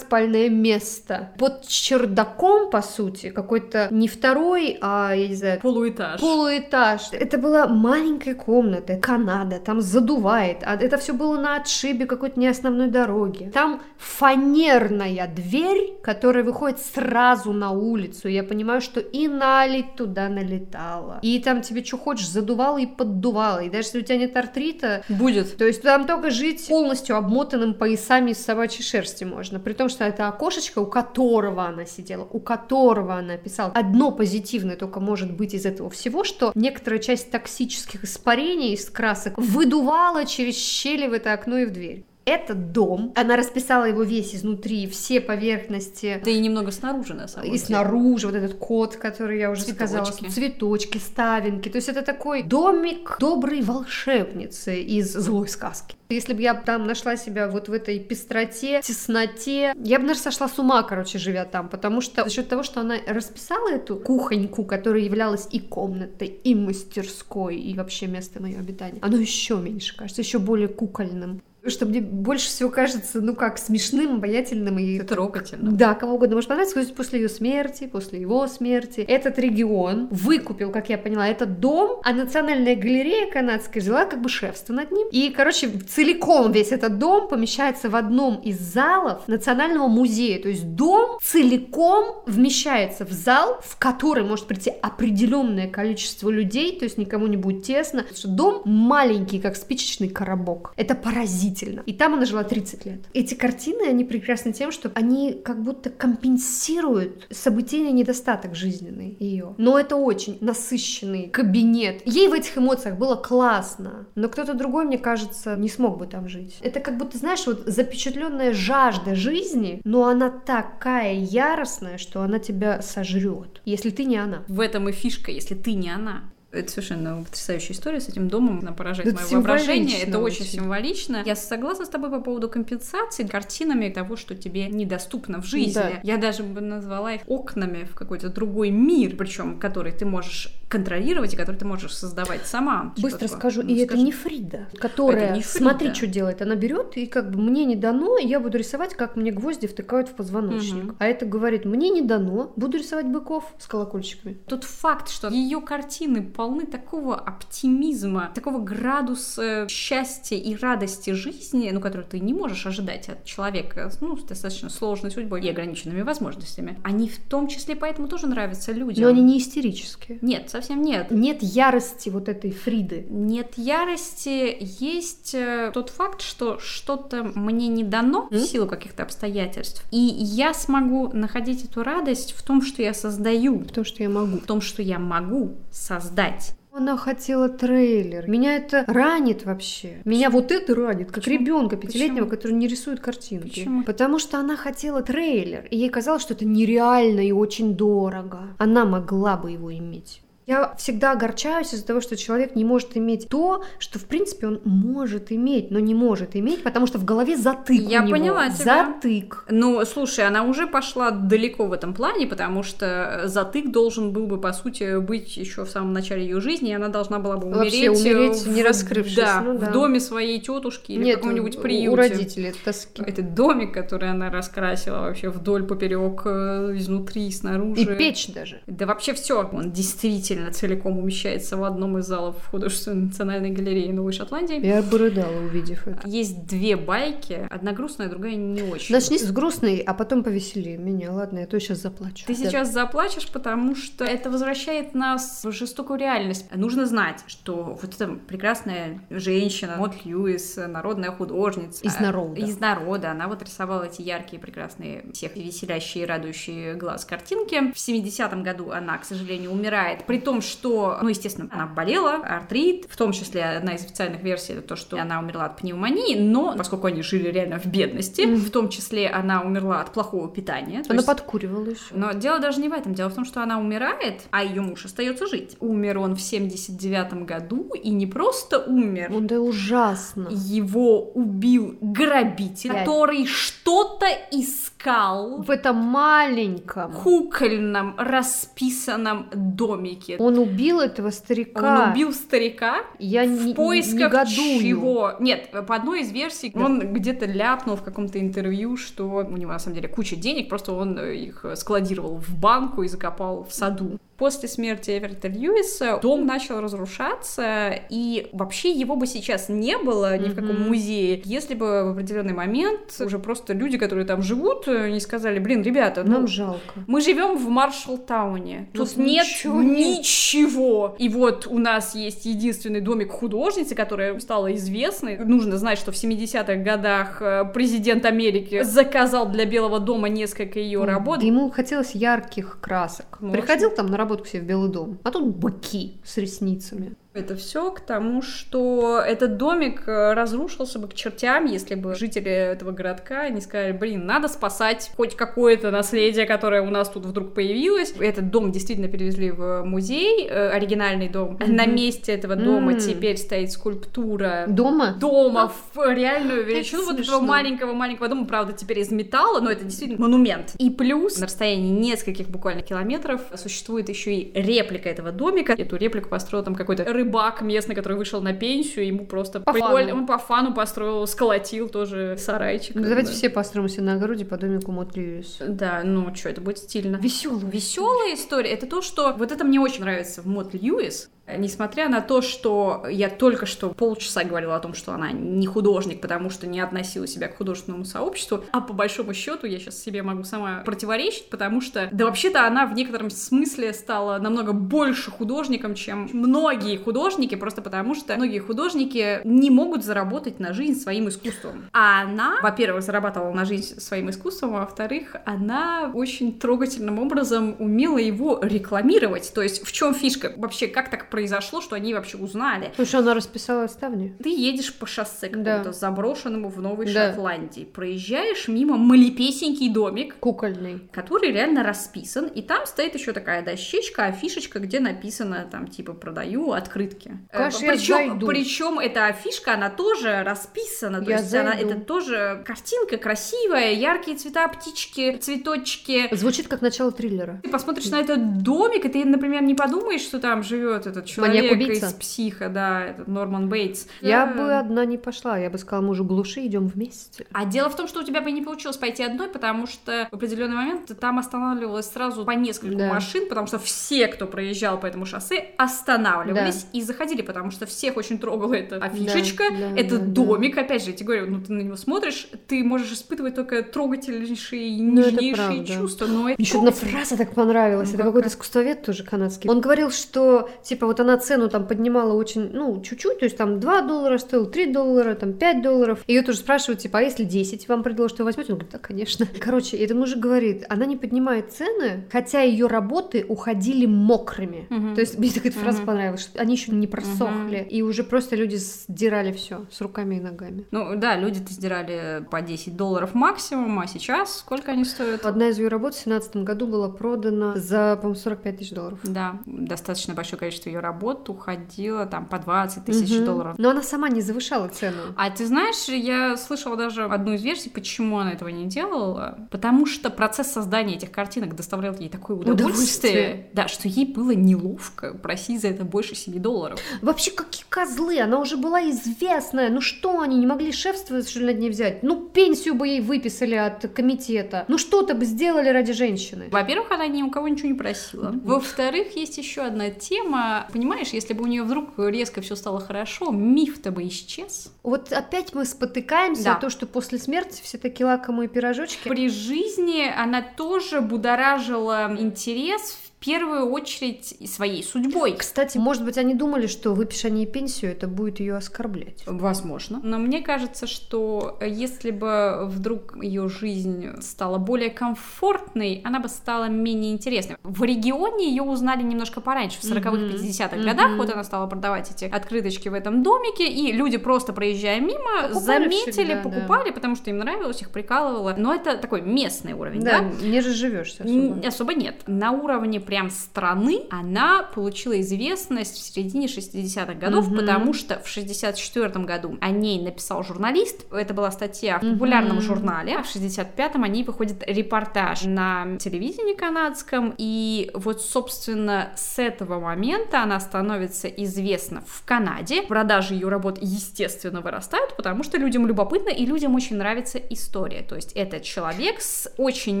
нароспальное место. Под чердаком, по сути, какой-то не второй, а, я не знаю, Полуэтаж. полуэтаж. Это была маленькая комната, Канада, там задувает, а это все было на отшибе какой-то неосновной дороги. Там фанерная дверь, которая выходит сразу на улицу. Я понимаю, что и налить туда налетала. И там тебе что хочешь задувало и поддувало. И даже если у тебя нет артрита, Будет. то есть там только жить полностью обмотанным поясами из собачьей шерсти можно. При том, что это окошечко, у которого она сидела, у которого она писала. Одно позитивное только может быть из этого всего, что некоторая часть токсических испарений из красок выдувала через щели в это окно и в дверь. Этот дом, она расписала его весь изнутри, все поверхности, Да и немного снаружи, на самом и деле. снаружи вот этот кот, который я уже сказала, Цветочки. цветочки, ставинки. То есть это такой домик доброй волшебницы из злой сказки. Если бы я там нашла себя вот в этой пестроте, тесноте, я бы, наверное, сошла с ума, короче, живя там, потому что за счет того, что она расписала эту кухоньку, которая являлась и комнатой, и мастерской, и вообще местом ее обитания, оно еще меньше кажется, еще более кукольным. Что мне больше всего кажется, ну как, смешным, обаятельным и Трогательно. да, кого угодно может понравиться, то после ее смерти, после его смерти. Этот регион выкупил, как я поняла, этот дом, а Национальная галерея канадская взяла как бы шефство над ним. И, короче, целиком весь этот дом помещается в одном из залов Национального музея. То есть дом целиком вмещается в зал, в который может прийти определенное количество людей, то есть никому не будет тесно. Потому что дом маленький, как спичечный коробок. Это поразительно удивительно. И там она жила 30 лет. Эти картины, они прекрасны тем, что они как будто компенсируют событийный недостаток жизненный ее. Но это очень насыщенный кабинет. Ей в этих эмоциях было классно, но кто-то другой, мне кажется, не смог бы там жить. Это как будто, знаешь, вот запечатленная жажда жизни, но она такая яростная, что она тебя сожрет, если ты не она. В этом и фишка, если ты не она. Это совершенно потрясающая история с этим домом. Она поражает Это мое воображение. Это очень очень. символично. Я согласна с тобой по поводу компенсации картинами того, что тебе недоступно в жизни. Да. Я даже бы назвала их окнами в какой-то другой мир, причем который ты можешь контролировать и который ты можешь создавать сама. Что Быстро скажу, Ну, и это скажи. не Фрида, которая, Это не Фрида. смотри, что делает. Она берет и как бы мне не дано, и я буду рисовать, как мне гвозди втыкают в позвоночник. Мгм. А это говорит, мне не дано, буду рисовать быков с колокольчиками. Тот факт, что ее картины полны такого оптимизма, такого градуса счастья и радости жизни, ну, который ты не можешь ожидать от человека, ну, с достаточно сложной судьбой и ограниченными возможностями, они в том числе поэтому тоже нравятся людям. Но они не истерические. Нет, совсем нет. Нет ярости вот этой Фриды. Нет ярости, есть э, тот факт, что что-то мне не дано в М? силу каких-то обстоятельств, и я смогу находить эту радость в том, что я создаю, Потому что я могу. в том, что я могу создать. Она хотела трейлер. Меня это ранит вообще. Меня вот это ранит, как Почему? ребенка пятилетнего, Почему? который не рисует картинки. Почему? Потому что она хотела трейлер, и ей казалось, что это нереально и очень дорого. Она могла бы его иметь. Я всегда огорчаюсь из-за того, что человек не может иметь то, что в принципе он может иметь, но не может иметь, потому что в голове затык Я у него. поняла тебя. Затык. Ну, слушай, она уже пошла далеко в этом плане, потому что затык должен был бы, по сути, быть еще в самом начале ее жизни, и она должна была бы Вообще умереть, умереть, в- не раскрывшись, Да, ну да. в доме своей тетушки или Нет, в каком-нибудь приюте. у родителей тоски. Этот домик, который она раскрасила вообще вдоль, поперек, э, изнутри, снаружи. И печь даже. Да вообще все. Он действительно целиком умещается в одном из залов художественной национальной галереи Новой Шотландии. Я бы рыдала, увидев это. Есть две байки, одна грустная, другая не очень. Начни с грустной, а потом повеселее меня. Ладно, я то сейчас заплачу. Ты Да. сейчас заплачешь, потому что это возвращает нас в жестокую реальность. Нужно знать, что вот эта прекрасная женщина, Мот Льюис, народная художница. Из народа. Из народа. Она вот рисовала эти яркие, прекрасные, всех веселящие и радующие глаз картинки. В 70-м году она, к сожалению, умирает. При том, что, ну, естественно, она болела, артрит. В том числе одна из официальных версий это то, что она умерла от пневмонии, но поскольку они жили реально в бедности, Мгм. в том числе она умерла от плохого питания. Она есть- подкуривала еще. но дело даже не в этом. Дело в том, что она умирает, а ее муж остается жить. Умер он в 79 году, и не просто умер. Он да ужасно. Его убил грабитель, Блядь. который что-то искал В этом маленьком. кукольном расписанном домике. Он убил этого старика. Он убил старика Я в не, поисках негодую. чего? Нет, по одной из версий он где-то ляпнул в каком-то интервью, что у него на самом деле куча денег, просто он их складировал в банку и закопал в саду. После смерти Эверта Льюиса дом начал разрушаться, и вообще его бы сейчас не было ни в каком музее, если бы в определенный момент уже просто люди, которые там живут, не сказали, блин, ребята, ну, Нам жалко. мы живем в Маршалл-тауне. Тут Тут нет ничего нет. ничего. И вот у нас есть единственный домик художницы, которая стала известной. Нужно знать, что в 70-х годах э, президент Америки заказал для Белого дома несколько ее работ. Ему хотелось ярких красок. Может. Приходил там на работу к себе в Белый дом, а тут быки с ресницами. Это все к тому, что этот домик э, разрушился бы к чертям, если бы жители этого городка не сказали, блин, надо спасать хоть какое-то наследие, которое у нас тут вдруг появилось. Этот дом действительно перевезли в музей, э, оригинальный дом. Мгм. На месте этого дома М. теперь стоит скульптура Дома? дома в реальную величину вот смешно. этого маленького-маленького дома, правда, теперь из металла, но это действительно монумент. И плюс на расстоянии нескольких буквально километров существует еще и реплика этого домика. Эту реплику построил там какой-то рыбак местный, который вышел на пенсию, ему просто По прикольно, фану. он по фану построил, сколотил тоже сарайчик. Ну, давайте Да. все построимся на огороде по домику Мот Льюис. Да, ну что, это будет стильно. Веселую. Веселая история это то, что вот это мне очень нравится в Мот Льюис. Несмотря на то, что я только что полчаса говорила о том, что она не художник, потому что не относила себя к художественному сообществу, а по большому счету я сейчас себе могу сама противоречить, потому что, да вообще-то она в некотором смысле стала намного больше художником, чем многие художники, просто потому что многие художники не могут заработать на жизнь своим искусством. А она, во-первых, зарабатывала на жизнь своим искусством, а во-вторых, она очень трогательным образом умела его рекламировать. То есть в чем фишка? Вообще, как так произошло, что они вообще узнали. Потому что она расписала ставни. Ты едешь по шоссе какому-то Да. заброшенному в Новой Да. Шотландии, проезжаешь мимо малепесенький домик, Кукольный. который реально расписан, и там стоит еще такая дощечка, афишечка, где написано там типа продаю открытки. Конечно, я причем, причем эта афишка, она тоже расписана, то Я есть она, это тоже картинка красивая, яркие цвета, птички, цветочки. Звучит как начало триллера. Ты посмотришь на этот домик, и ты, например, не подумаешь, что там живет этот человек Маньяк-убийца. из психа, да, этот Норман Бейтс. Я Да. бы одна не пошла, я бы сказала мужу глуши, идем вместе. А дело в том, что у тебя бы не получилось пойти одной, потому что в определенный момент там останавливалось сразу по нескольку Да. машин, потому что все, кто проезжал по этому шоссе, останавливались и заходили, потому что всех очень трогала эта афишечка, да, этот да, да. домик. Опять же, я тебе говорю, ну ты на него смотришь, ты можешь испытывать только трогательнейшие и Ну, нежнейшие правда. чувства, но это Еще одна фраза так понравилась. Ну, это какой-то искусствовед тоже канадский. Он говорил, что типа вот она цену там поднимала очень, ну, чуть-чуть, то есть там 2 доллара стоил, 3 доллара, там 5 долларов. Ее тоже спрашивают, типа, а если 10 вам предложат, что вы возьмете? Он говорит, да, конечно. Короче, этот мужик говорит, она не поднимает цены, хотя ее работы уходили мокрыми. Мгм. То есть мне такая фраза Мгм. понравилась, что они еще не просохли, и уже просто люди сдирали все с руками и ногами. Ну да, люди-то сдирали по 10 долларов максимум, а сейчас сколько они стоят? Одна из ее работ в 2017 году была продана за, по-моему, 45 тысяч долларов. Да, достаточно большое количество ее работ уходило там по 20 тысяч Мгм. долларов. Но она сама не завышала цену. А ты знаешь, я слышала даже одну из версий, почему она этого не делала. Потому что процесс создания этих картинок доставлял ей такое удовольствие, Удовольствие. да, что ей было неловко просить за это больше 7 долларов. Вообще, какие козлы, она уже была известная. Ну что они, не могли шефство что ли, над ней взять? Ну, пенсию бы ей выписали от комитета. Ну, что-то бы сделали ради женщины. Во-первых, она ни у кого ничего не просила. Во-вторых, есть еще одна тема. Понимаешь, если бы у нее вдруг резко все стало хорошо, миф-то бы исчез. Вот опять мы спотыкаемся Да. о том, что после смерти все такие лакомые пирожочки. При жизни она тоже будоражила интерес первую очередь своей судьбой. Кстати, может быть, они думали, что выпишь они ей пенсию, это будет ее оскорблять. Возможно. Но мне кажется, что если бы вдруг ее жизнь стала более комфортной, она бы стала менее интересной. В регионе ее узнали немножко пораньше, в 40-х, Мгм. 50-х Мгм. годах. Вот она стала продавать эти открыточки в этом домике, и люди просто проезжая мимо, Покупали заметили, всегда, да. покупали, потому что им нравилось, их прикалывало. Но это такой местный уровень, Да, да? не разживешься Н- особо. Особо нет. На уровне прям страны она получила известность в середине 60-х годов, Мгм. потому что в 64 году о ней написал журналист. Это была статья в популярном Мгм. журнале. А в 65-м о ней выходит репортаж на телевидении канадском. И вот, собственно, с этого момента она становится известна в Канаде. Продажи ее работ, естественно, вырастают, потому что людям любопытно и людям очень нравится история. То есть это человек с очень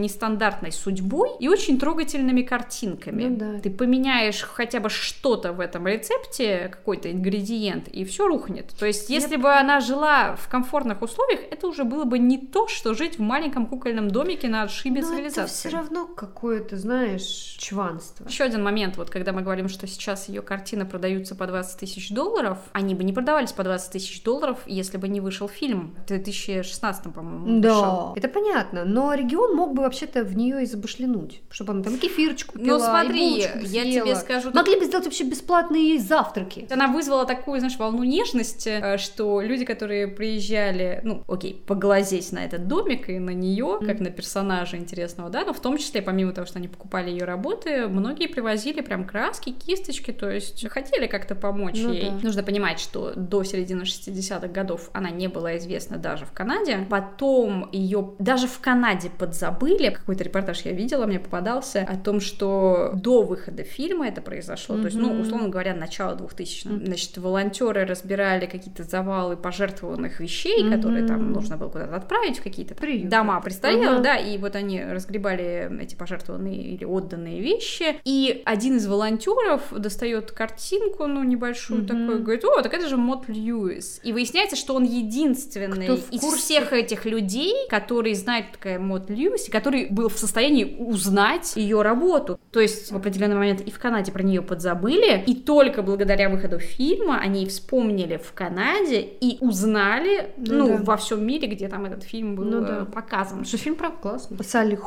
нестандартной судьбой и очень трогательными картинками. Ну да. Ты поменяешь хотя бы что-то в этом рецепте, какой-то ингредиент, и все рухнет. То есть, если бы она жила в комфортных условиях, это уже было бы не то, что жить в маленьком кукольном домике на отшибе Но это цивилизации. все равно какое-то, знаешь, чванство. Еще один момент, вот когда мы говорим, что сейчас ее картины продаются по 20 тысяч долларов, они бы не продавались по 20 тысяч долларов, если бы не вышел фильм. В 2016, по-моему, Да, вышел. это понятно, но регион мог бы вообще-то в нее и забашлянуть, чтобы она там кефирчик купила, Ну смотри, я тебе скажу... Могли бы сделать вообще бесплатные завтраки. Она вызвала такую, знаешь, волну нежности, э, что люди, которые приезжали, ну, окей, поглазеть на этот домик и на нее, как на персонажа интересного, да, но в том числе, помимо того, что они покупали ее работы, многие привозили прям краски, кисточки, то есть хотели как-то помочь Ну ей. да. Нужно понимать, что до середины 60-х годов она не была известна даже в Канаде. Потом ее даже в Канаде подзабыли. Какой-то репортаж я видела, мне попадался о том, что до выхода фильма это произошло. То есть, ну, условно говоря, начало 2000 Значит, волонтеры разбирали какие-то завалы пожертвованных вещей, которые там нужно было куда-то отправить в какие-то Приюты. дома престарелых, Ага. да, и вот они разгребали эти пожертвованные или отданные вещи. И один из волонтеров достает картинку, ну, небольшую такую, говорит, о, так это же Мот Льюис. И выясняется, что он единственный Кто из курсе? всех этих людей, который знает такая Мот Льюис, и который был в состоянии узнать ее работу. То есть в определенный момент и в Канаде про нее подзабыли, и только благодаря выходу фильма они вспомнили в Канаде и узнали, Ну ну, да. во всем мире, где там этот фильм был Ну э, да. показан. Что фильм, правда, классный. Салли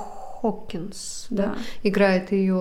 Хокинс, да. Да. играет ее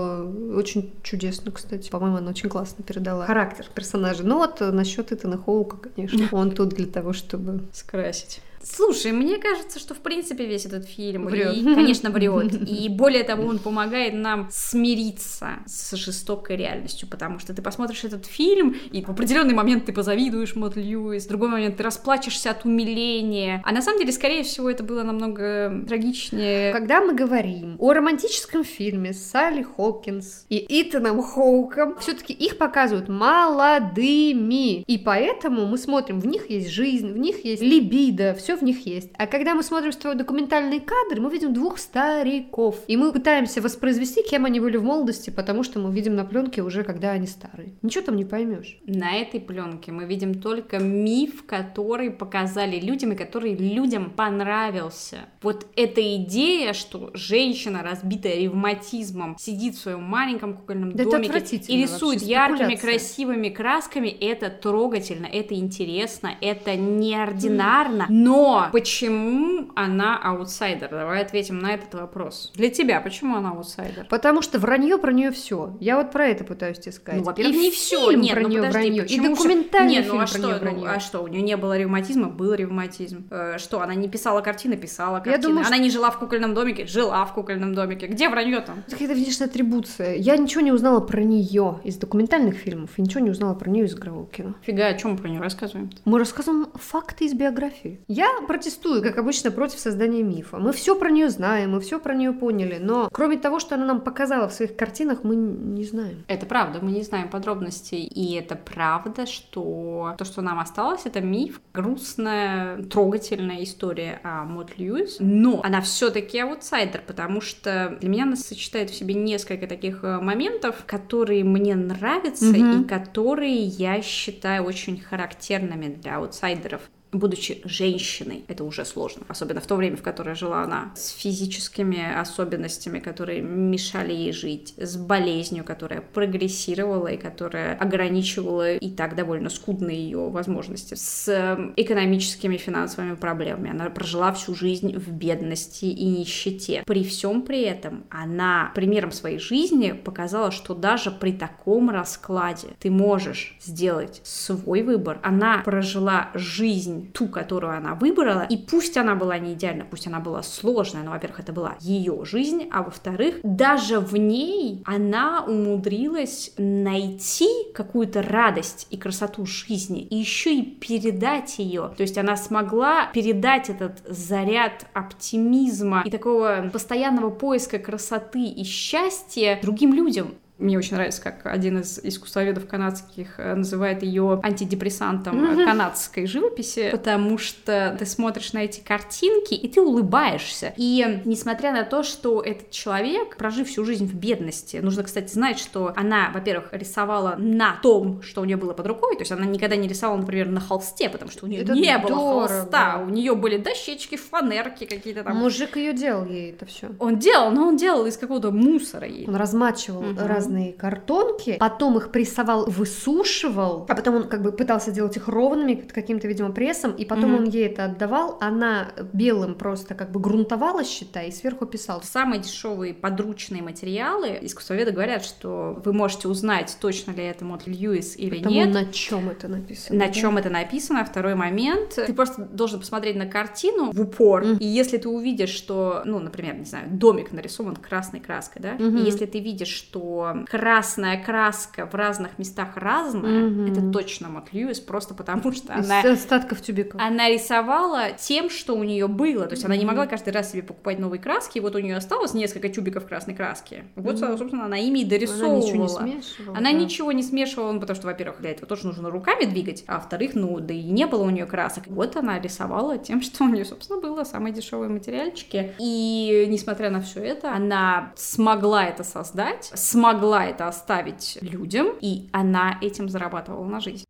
очень чудесно, кстати. По-моему, она очень классно передала характер персонажа. Ну вот насчет Итана Хоука, конечно, он тут для того, чтобы Скрасить. Слушай, мне кажется, что в принципе весь этот фильм, Врет. и, конечно, врет. И более того, он помогает нам смириться с жестокой реальностью, потому что ты посмотришь этот фильм, и в определенный момент ты позавидуешь Мот Льюис, в другой момент ты расплачешься от умиления. А на самом деле, скорее всего, это было намного трагичнее. Когда мы говорим о романтическом фильме с Салли Хокинс и Итаном Хоуком, все-таки их показывают молодыми. И поэтому мы смотрим, в них есть жизнь, в них есть либидо, все в них есть. А когда мы смотрим с тобой документальные кадры, мы видим двух стариков. И мы пытаемся воспроизвести, кем они были в молодости, потому что мы видим на пленке уже, когда они старые. Ничего там не поймешь. На этой пленке мы видим только миф, который показали людям и который людям понравился. Вот эта идея, что женщина, разбитая ревматизмом, сидит в своем маленьком кукольном Да домике и рисует вообще, яркими, красивыми красками, это трогательно, это интересно, это неординарно. Но почему она аутсайдер? Давай ответим на этот вопрос. Для тебя, почему она аутсайдер? Потому что вранье про нее все. Я вот про это пытаюсь тебе сказать. Ну, во-первых, И не все. Нет, про ну нее подожди, вранье. И документальный Нет, фильм ну а про что, нее ну, вранье. а что, у нее не было ревматизма? Был ревматизм. Э, что, она не писала картины? Писала картины. думаю, она не жила в кукольном домике? Жила в кукольном домике. Где вранье там? Это какая-то внешняя атрибуция. Я ничего не узнала про нее из документальных фильмов, и ничего не узнала про нее из игрового кино. Фига, о чем мы про нее рассказываем Мы рассказываем факты из биографии. Я протестую, как обычно, против создания мифа. Мы все про нее знаем, мы все про нее поняли, но кроме того, что она нам показала в своих картинах, мы не знаем. Это правда, мы не знаем подробностей. И это правда, что то, что нам осталось, это миф, грустная, трогательная история о Мот Льюис. Но она все-таки аутсайдер, потому что для меня она сочетает в себе несколько таких э, моментов, которые мне нравятся Мгм. и которые я считаю очень характерными для аутсайдеров. Будучи женщиной, это уже сложно, особенно в то время, в которое жила она, с физическими особенностями, которые мешали ей жить, с болезнью, которая прогрессировала и которая ограничивала и так довольно скудные ее возможности, с экономическими финансовыми проблемами. Она прожила всю жизнь в бедности и нищете. При всем при этом она примером своей жизни показала, что даже при таком раскладе ты можешь сделать свой выбор. Она прожила жизнь ту, которую она выбрала, и пусть она была не идеальна, пусть она была сложная, но, во-первых, это была ее жизнь, а во-вторых, даже в ней она умудрилась найти какую-то радость и красоту жизни, и еще и передать ее. То есть она смогла передать этот заряд оптимизма и такого постоянного поиска красоты и счастья другим людям. Мне очень нравится, как один из искусствоведов канадских э, называет ее антидепрессантом э, канадской живописи, потому что ты смотришь на эти картинки, и ты улыбаешься. И несмотря на то, что этот человек, прожив всю жизнь в бедности, нужно, кстати, знать, что она, во-первых, рисовала на том, что у нее было под рукой, то есть она никогда не рисовала, например, на холсте, потому что у нее Это не было дорого. холста, у нее были дощечки, фанерки какие-то там. Мужик ее делал ей это все. Он делал, но он делал из какого-то мусора ей. Он размачивал Мгм. Разные картонки, потом их прессовал, высушивал, а потом он как бы пытался делать их ровными каким-то, видимо, прессом, и потом Мгм. он ей это отдавал, она белым просто как бы грунтовала, считай, и сверху писал. Самые дешевые подручные материалы, искусствоведы говорят, что вы можете узнать, точно ли это Мот Льюис или Потому нет. на чем это написано. На да? чем это написано? Второй момент. Ты просто должен посмотреть на картину в упор. Мгм. И если ты увидишь, что, ну, например, не знаю, домик нарисован красной краской, да, Мгм. и если ты видишь, что красная краска в разных местах разная, Мгм. это точно Мот Льюис, просто потому что Из она остатков тюбика. она рисовала тем, что у нее было. То есть она не могла каждый раз себе покупать новые краски. И вот у нее осталось несколько тюбиков красной краски. Вот, Мгм. собственно, она ими и Она дорисовывала. ничего не смешивала. Она да. ничего не смешивала, ну, потому что, во-первых, для этого тоже нужно руками двигать, а во-вторых, ну, да и не было у нее красок. Вот она рисовала тем, что у нее, собственно, было самые дешевые материальчики. И несмотря на все это, она смогла это создать, смогла это оставить людям, и она этим зарабатывала на жизнь.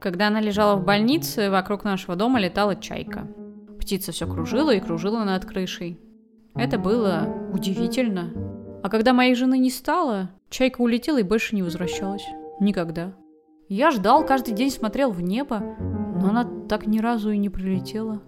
Когда она лежала в больнице, вокруг нашего дома летала чайка. Птица все кружила и кружила над крышей. Это было удивительно. А когда моей жены не стало, чайка улетела и больше не возвращалась. Никогда. Я ждал, каждый день смотрел в небо, но она так ни разу и не прилетела.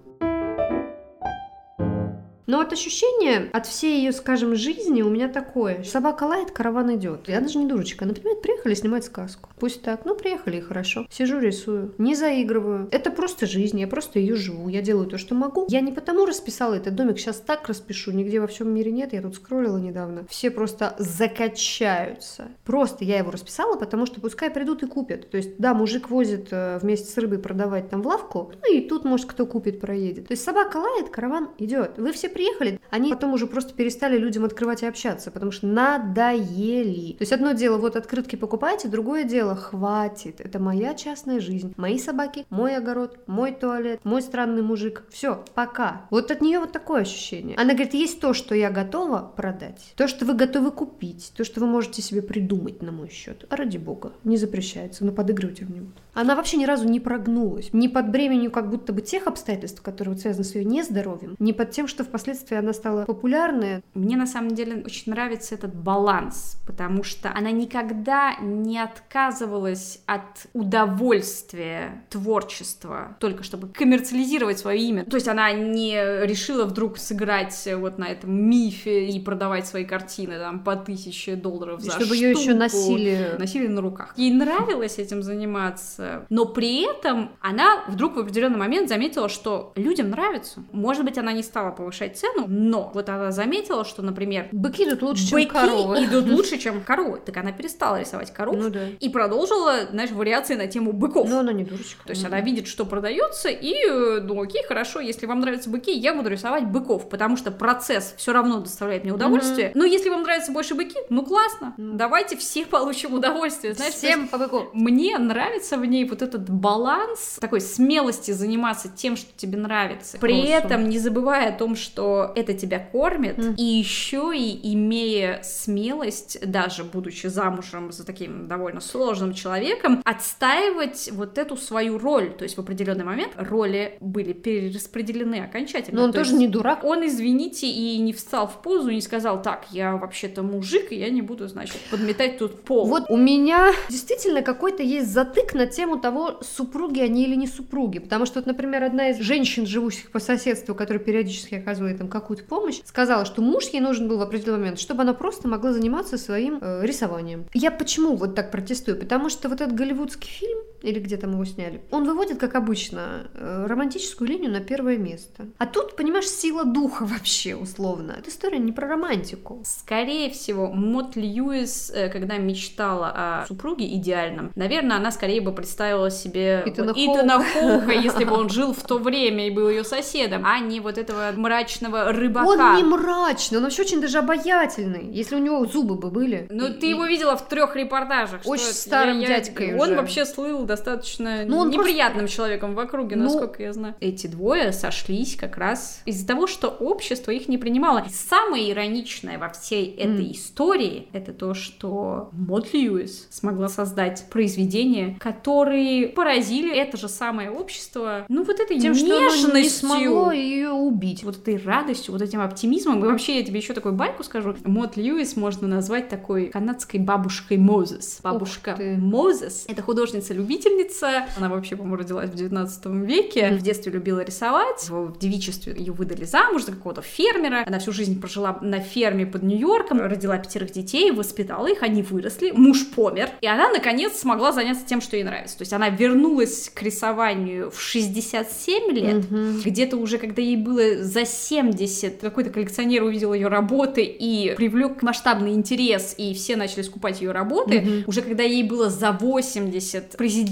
Но вот ощущение от всей ее, скажем, жизни у меня такое. Собака лает, караван идет. Я даже не дурочка. Например, приехали снимать сказку. Пусть так. Ну, приехали и хорошо. Сижу, рисую. Не заигрываю. Это просто жизнь. Я просто ее живу. Я делаю то, что могу. Я не потому расписала этот домик. Сейчас так распишу. Нигде во всем мире нет. Я тут скроллила недавно. Все просто закачаются. Просто я его расписала, потому что пускай придут и купят. То есть, да, мужик возит э, вместе с рыбой продавать там в лавку. Ну и тут, может, кто купит, проедет. То есть собака лает, караван идет. Вы все приехали, они потом уже просто перестали людям открывать и общаться, потому что надоели. То есть одно дело, вот открытки покупайте, другое дело, хватит. Это моя частная жизнь. Мои собаки, мой огород, мой туалет, мой странный мужик. Все, пока. Вот от нее вот такое ощущение. Она говорит, есть то, что я готова продать, то, что вы готовы купить, то, что вы можете себе придумать на мой счет. А ради бога, не запрещается, но подыгрывайте в него. Она вообще ни разу не прогнулась. Ни под бременем как будто бы тех обстоятельств, которые вот связаны с ее нездоровьем, ни под тем, что впоследствии она стала популярной. Мне на самом деле очень нравится этот баланс, потому что она никогда не отказывалась от удовольствия творчества, только чтобы коммерциализировать свое имя. То есть она не решила вдруг сыграть вот на этом мифе и продавать свои картины там по тысяче долларов за чтобы ее еще штуку. носили. носили на руках. Ей нравилось этим заниматься, но при этом она вдруг в определенный момент заметила, что людям нравится. Может быть, она не стала повышать цену, но вот она заметила, что, например, Быки идут лучше, чем быки коровы. идут лучше, чем коровы. Так она перестала рисовать коров Ну да. и продолжила, знаешь, вариации на тему быков. Но она не дурочка. То есть Ну она да. видит, что продается, и э, ну окей, хорошо, если вам нравятся быки, я буду рисовать быков, потому что процесс все равно доставляет мне удовольствие. Но если вам нравятся больше быки, ну классно, Мгм. давайте все получим удовольствие. Знаешь, Всем по быку. мне нравится в ней вот этот баланс такой смелости заниматься тем, что тебе нравится. При Awesome. этом не забывая о том, что это тебя кормит, Мгм. и еще и имея смелость, даже будучи замужем за таким довольно сложным человеком, отстаивать вот эту свою роль. То есть в определенный момент роли были перераспределены окончательно. Но он То тоже есть не дурак. он, извините, и не встал в позу, и не сказал, так, я вообще-то мужик, и я не буду, значит, подметать тут пол. Вот у меня действительно какой-то есть затык на тему того, супруги они или не супруги. Потому что, вот, например, одна из женщин, живущих по соседству, которая периодически оказывает им какую-то помощь, сказала, что муж ей нужен был в определенный момент, чтобы она просто могла заниматься своим э, рисованием. Я почему вот так протестую? Потому что вот этот голливудский фильм, или где там его сняли, он выводит, как обычно, э, романтическую линию на первое место. А тут, понимаешь, сила духа вообще, условно. Эта история не про романтику. Скорее всего, Мот Льюис, э, когда мечтала о супруге идеальном, наверное, она скорее бы представила себе Итана вот Итана Хоука, если бы он жил в то время и был ее соседом, а не вот этого мрачного рыбака. Он не мрачный, он вообще очень даже обаятельный, если у него зубы бы были. Ну, ты его видела в трех репортажах. Очень старым Я- я- дядькой Он уже. вообще слыл достаточно Ну, он неприятным человеком в округе, Ну- насколько я знаю. Эти двое сошлись как раз из-за того, что общество их не принимало. И самое ироничное во всей этой М. истории это то, что Мод Льюис смогла создать произведения, которые поразили это же самое общество. Ну, вот этой Тем, что нежностью. не смогло ее убить. Вот этой радостью, вот этим оптимизмом. И вообще, я тебе еще такую байку скажу. Мот Льюис можно назвать такой канадской бабушкой Мозес. Бабушка. Мозес — это художница-любительница, учительница. Она вообще, по-моему, родилась в 19 веке. В детстве любила рисовать. В девичестве ее выдали замуж за какого-то фермера. Она всю жизнь прожила на ферме под Нью-Йорком, родила пятерых детей, воспитала их, они выросли, муж помер. И она, наконец, смогла заняться тем, что ей нравится. То есть она вернулась к рисованию в 67 лет. Мгм. Где-то уже, когда ей было за 70, какой-то коллекционер увидел ее работы и привлек масштабный интерес, и все начали скупать ее работы. Мгм. Уже когда ей было за 80, президент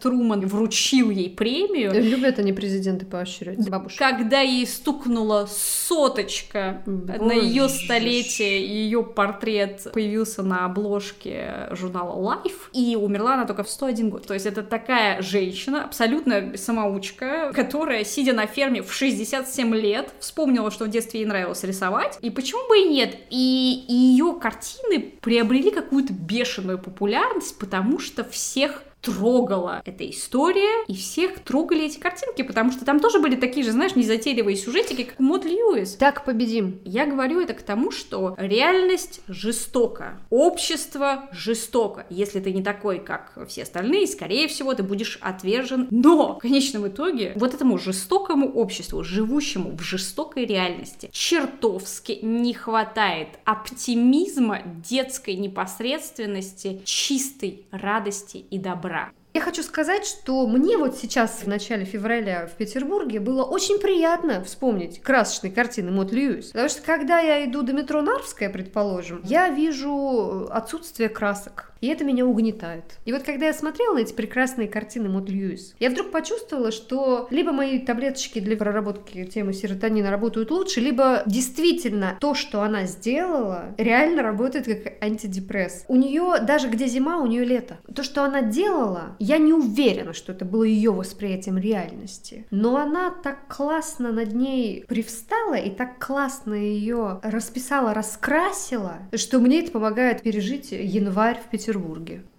Труман вручил ей премию. Любят они президенты поощрять бабушек. Когда ей стукнула соточка Боже на ее столетие, ее портрет появился на обложке журнала Life, и умерла она только в 101 год. То есть это такая женщина, абсолютно самоучка, которая, сидя на ферме в 67 лет, вспомнила, что в детстве ей нравилось рисовать, и почему бы и нет? И ее картины приобрели какую-то бешеную популярность, потому что всех трогала эта история, и всех трогали эти картинки, потому что там тоже были такие же, знаешь, незатейливые сюжетики, как Мод Льюис. Так победим. Я говорю это к тому, что реальность жестока, общество жестоко. Если ты не такой, как все остальные, скорее всего, ты будешь отвержен. Но в конечном итоге вот этому жестокому обществу, живущему в жестокой реальности, чертовски не хватает оптимизма, детской непосредственности, чистой радости и добра. Я хочу сказать, что мне вот сейчас в начале февраля в Петербурге было очень приятно вспомнить красочные картины Мот Льюис. Потому что когда я иду до метро Нарвская, предположим, я вижу отсутствие красок. И это меня угнетает. И вот когда я смотрела на эти прекрасные картины Мот Льюис, я вдруг почувствовала, что либо мои таблеточки для проработки темы серотонина работают лучше, либо действительно то, что она сделала, реально работает как антидепресс. У нее, даже где зима, у нее лето. То, что она делала, я не уверена, что это было ее восприятием реальности. Но она так классно над ней привстала и так классно ее расписала, раскрасила, что мне это помогает пережить январь в Петербурге.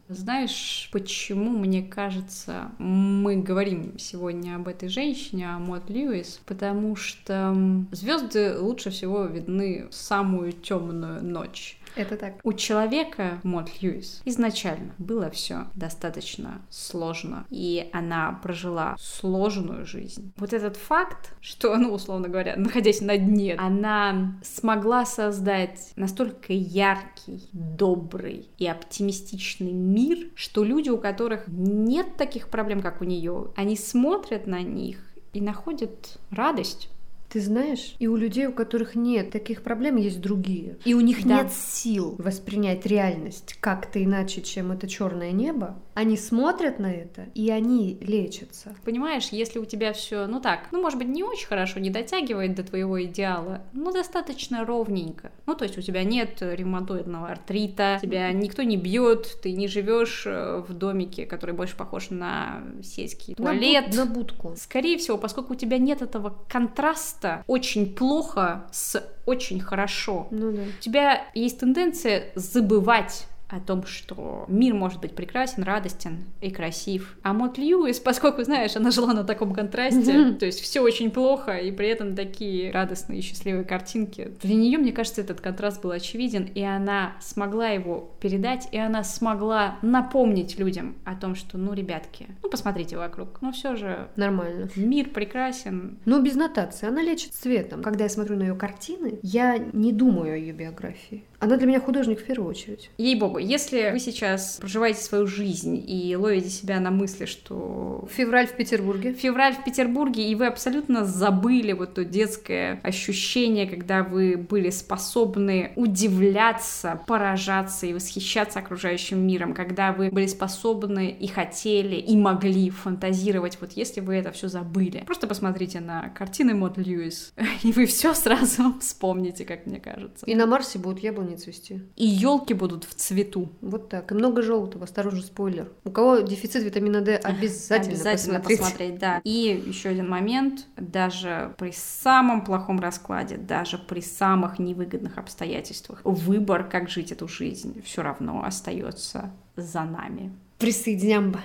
Знаешь, почему, мне кажется, мы говорим сегодня об этой женщине, о Мод Льюис? Потому что звезды лучше всего видны в самую темную ночь. Это так. У человека, Мод Льюис, изначально было все достаточно сложно, и она прожила сложную жизнь. Вот этот факт, что, ну, условно говоря, находясь на дне, она смогла создать настолько яркий, добрый и оптимистичный мир, что люди, у которых нет таких проблем, как у нее, они смотрят на них и находят радость. Ты знаешь, и у людей, у которых нет таких проблем, есть другие. И у них Да. нет сил воспринять реальность как-то иначе, чем это черное небо. Они смотрят на это, и они лечатся. Понимаешь, если у тебя все, ну так, ну, может быть, не очень хорошо, не дотягивает до твоего идеала, но достаточно ровненько. Ну, то есть у тебя нет ревматоидного артрита, тебя никто не бьет, ты не живешь э, в домике, который больше похож на сельский На туалет. буд- На будку. Скорее всего, поскольку у тебя нет этого контраста очень плохо с очень хорошо, Ну да. у тебя есть тенденция забывать о том, что мир может быть прекрасен, радостен и красив. А Мот Льюис, поскольку, знаешь, она жила на таком контрасте, Мгм. то есть все очень плохо, и при этом такие радостные и счастливые картинки. Для нее, мне кажется, этот контраст был очевиден, и она смогла его передать, и она смогла напомнить людям о том, что, ну, ребятки, ну, посмотрите вокруг, ну, все же Нормально. мир прекрасен, Но без нотации. Она лечит цветом. Когда я смотрю на ее картины, я не думаю о ее биографии. Она для меня художник в первую очередь. Ей-богу, если вы сейчас проживаете свою жизнь и ловите себя на мысли, что Февраль в Петербурге. февраль в Петербурге, и вы абсолютно забыли вот то детское ощущение, когда вы были способны удивляться, поражаться и восхищаться окружающим миром, когда вы были способны и хотели, и могли фантазировать, вот если вы это все забыли. Просто посмотрите на картины Мод Льюис, и вы все сразу вспомните, как мне кажется. И на Марсе будут яблони цвести. И елки будут в цвету. Вот так. И много желтого. Осторожно, спойлер. У кого дефицит витамина D, обязательно, Обязательно посмотреть. посмотреть, да. И еще один момент, даже при самом плохом раскладе, даже при самых невыгодных обстоятельствах, выбор, как жить эту жизнь, все равно остается за нами. Присоединямба.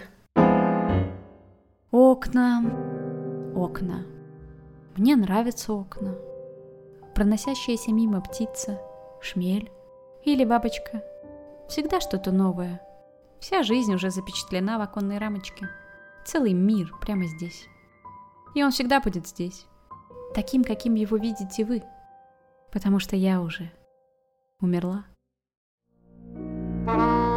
Окна, окна. Мне нравятся окна. Проносящаяся мимо птица, шмель или бабочка. Всегда что-то новое. Вся жизнь уже запечатлена в оконной рамочке. Целый мир прямо здесь. И он всегда будет здесь. Таким, каким его видите вы. Потому что я уже умерла. thank you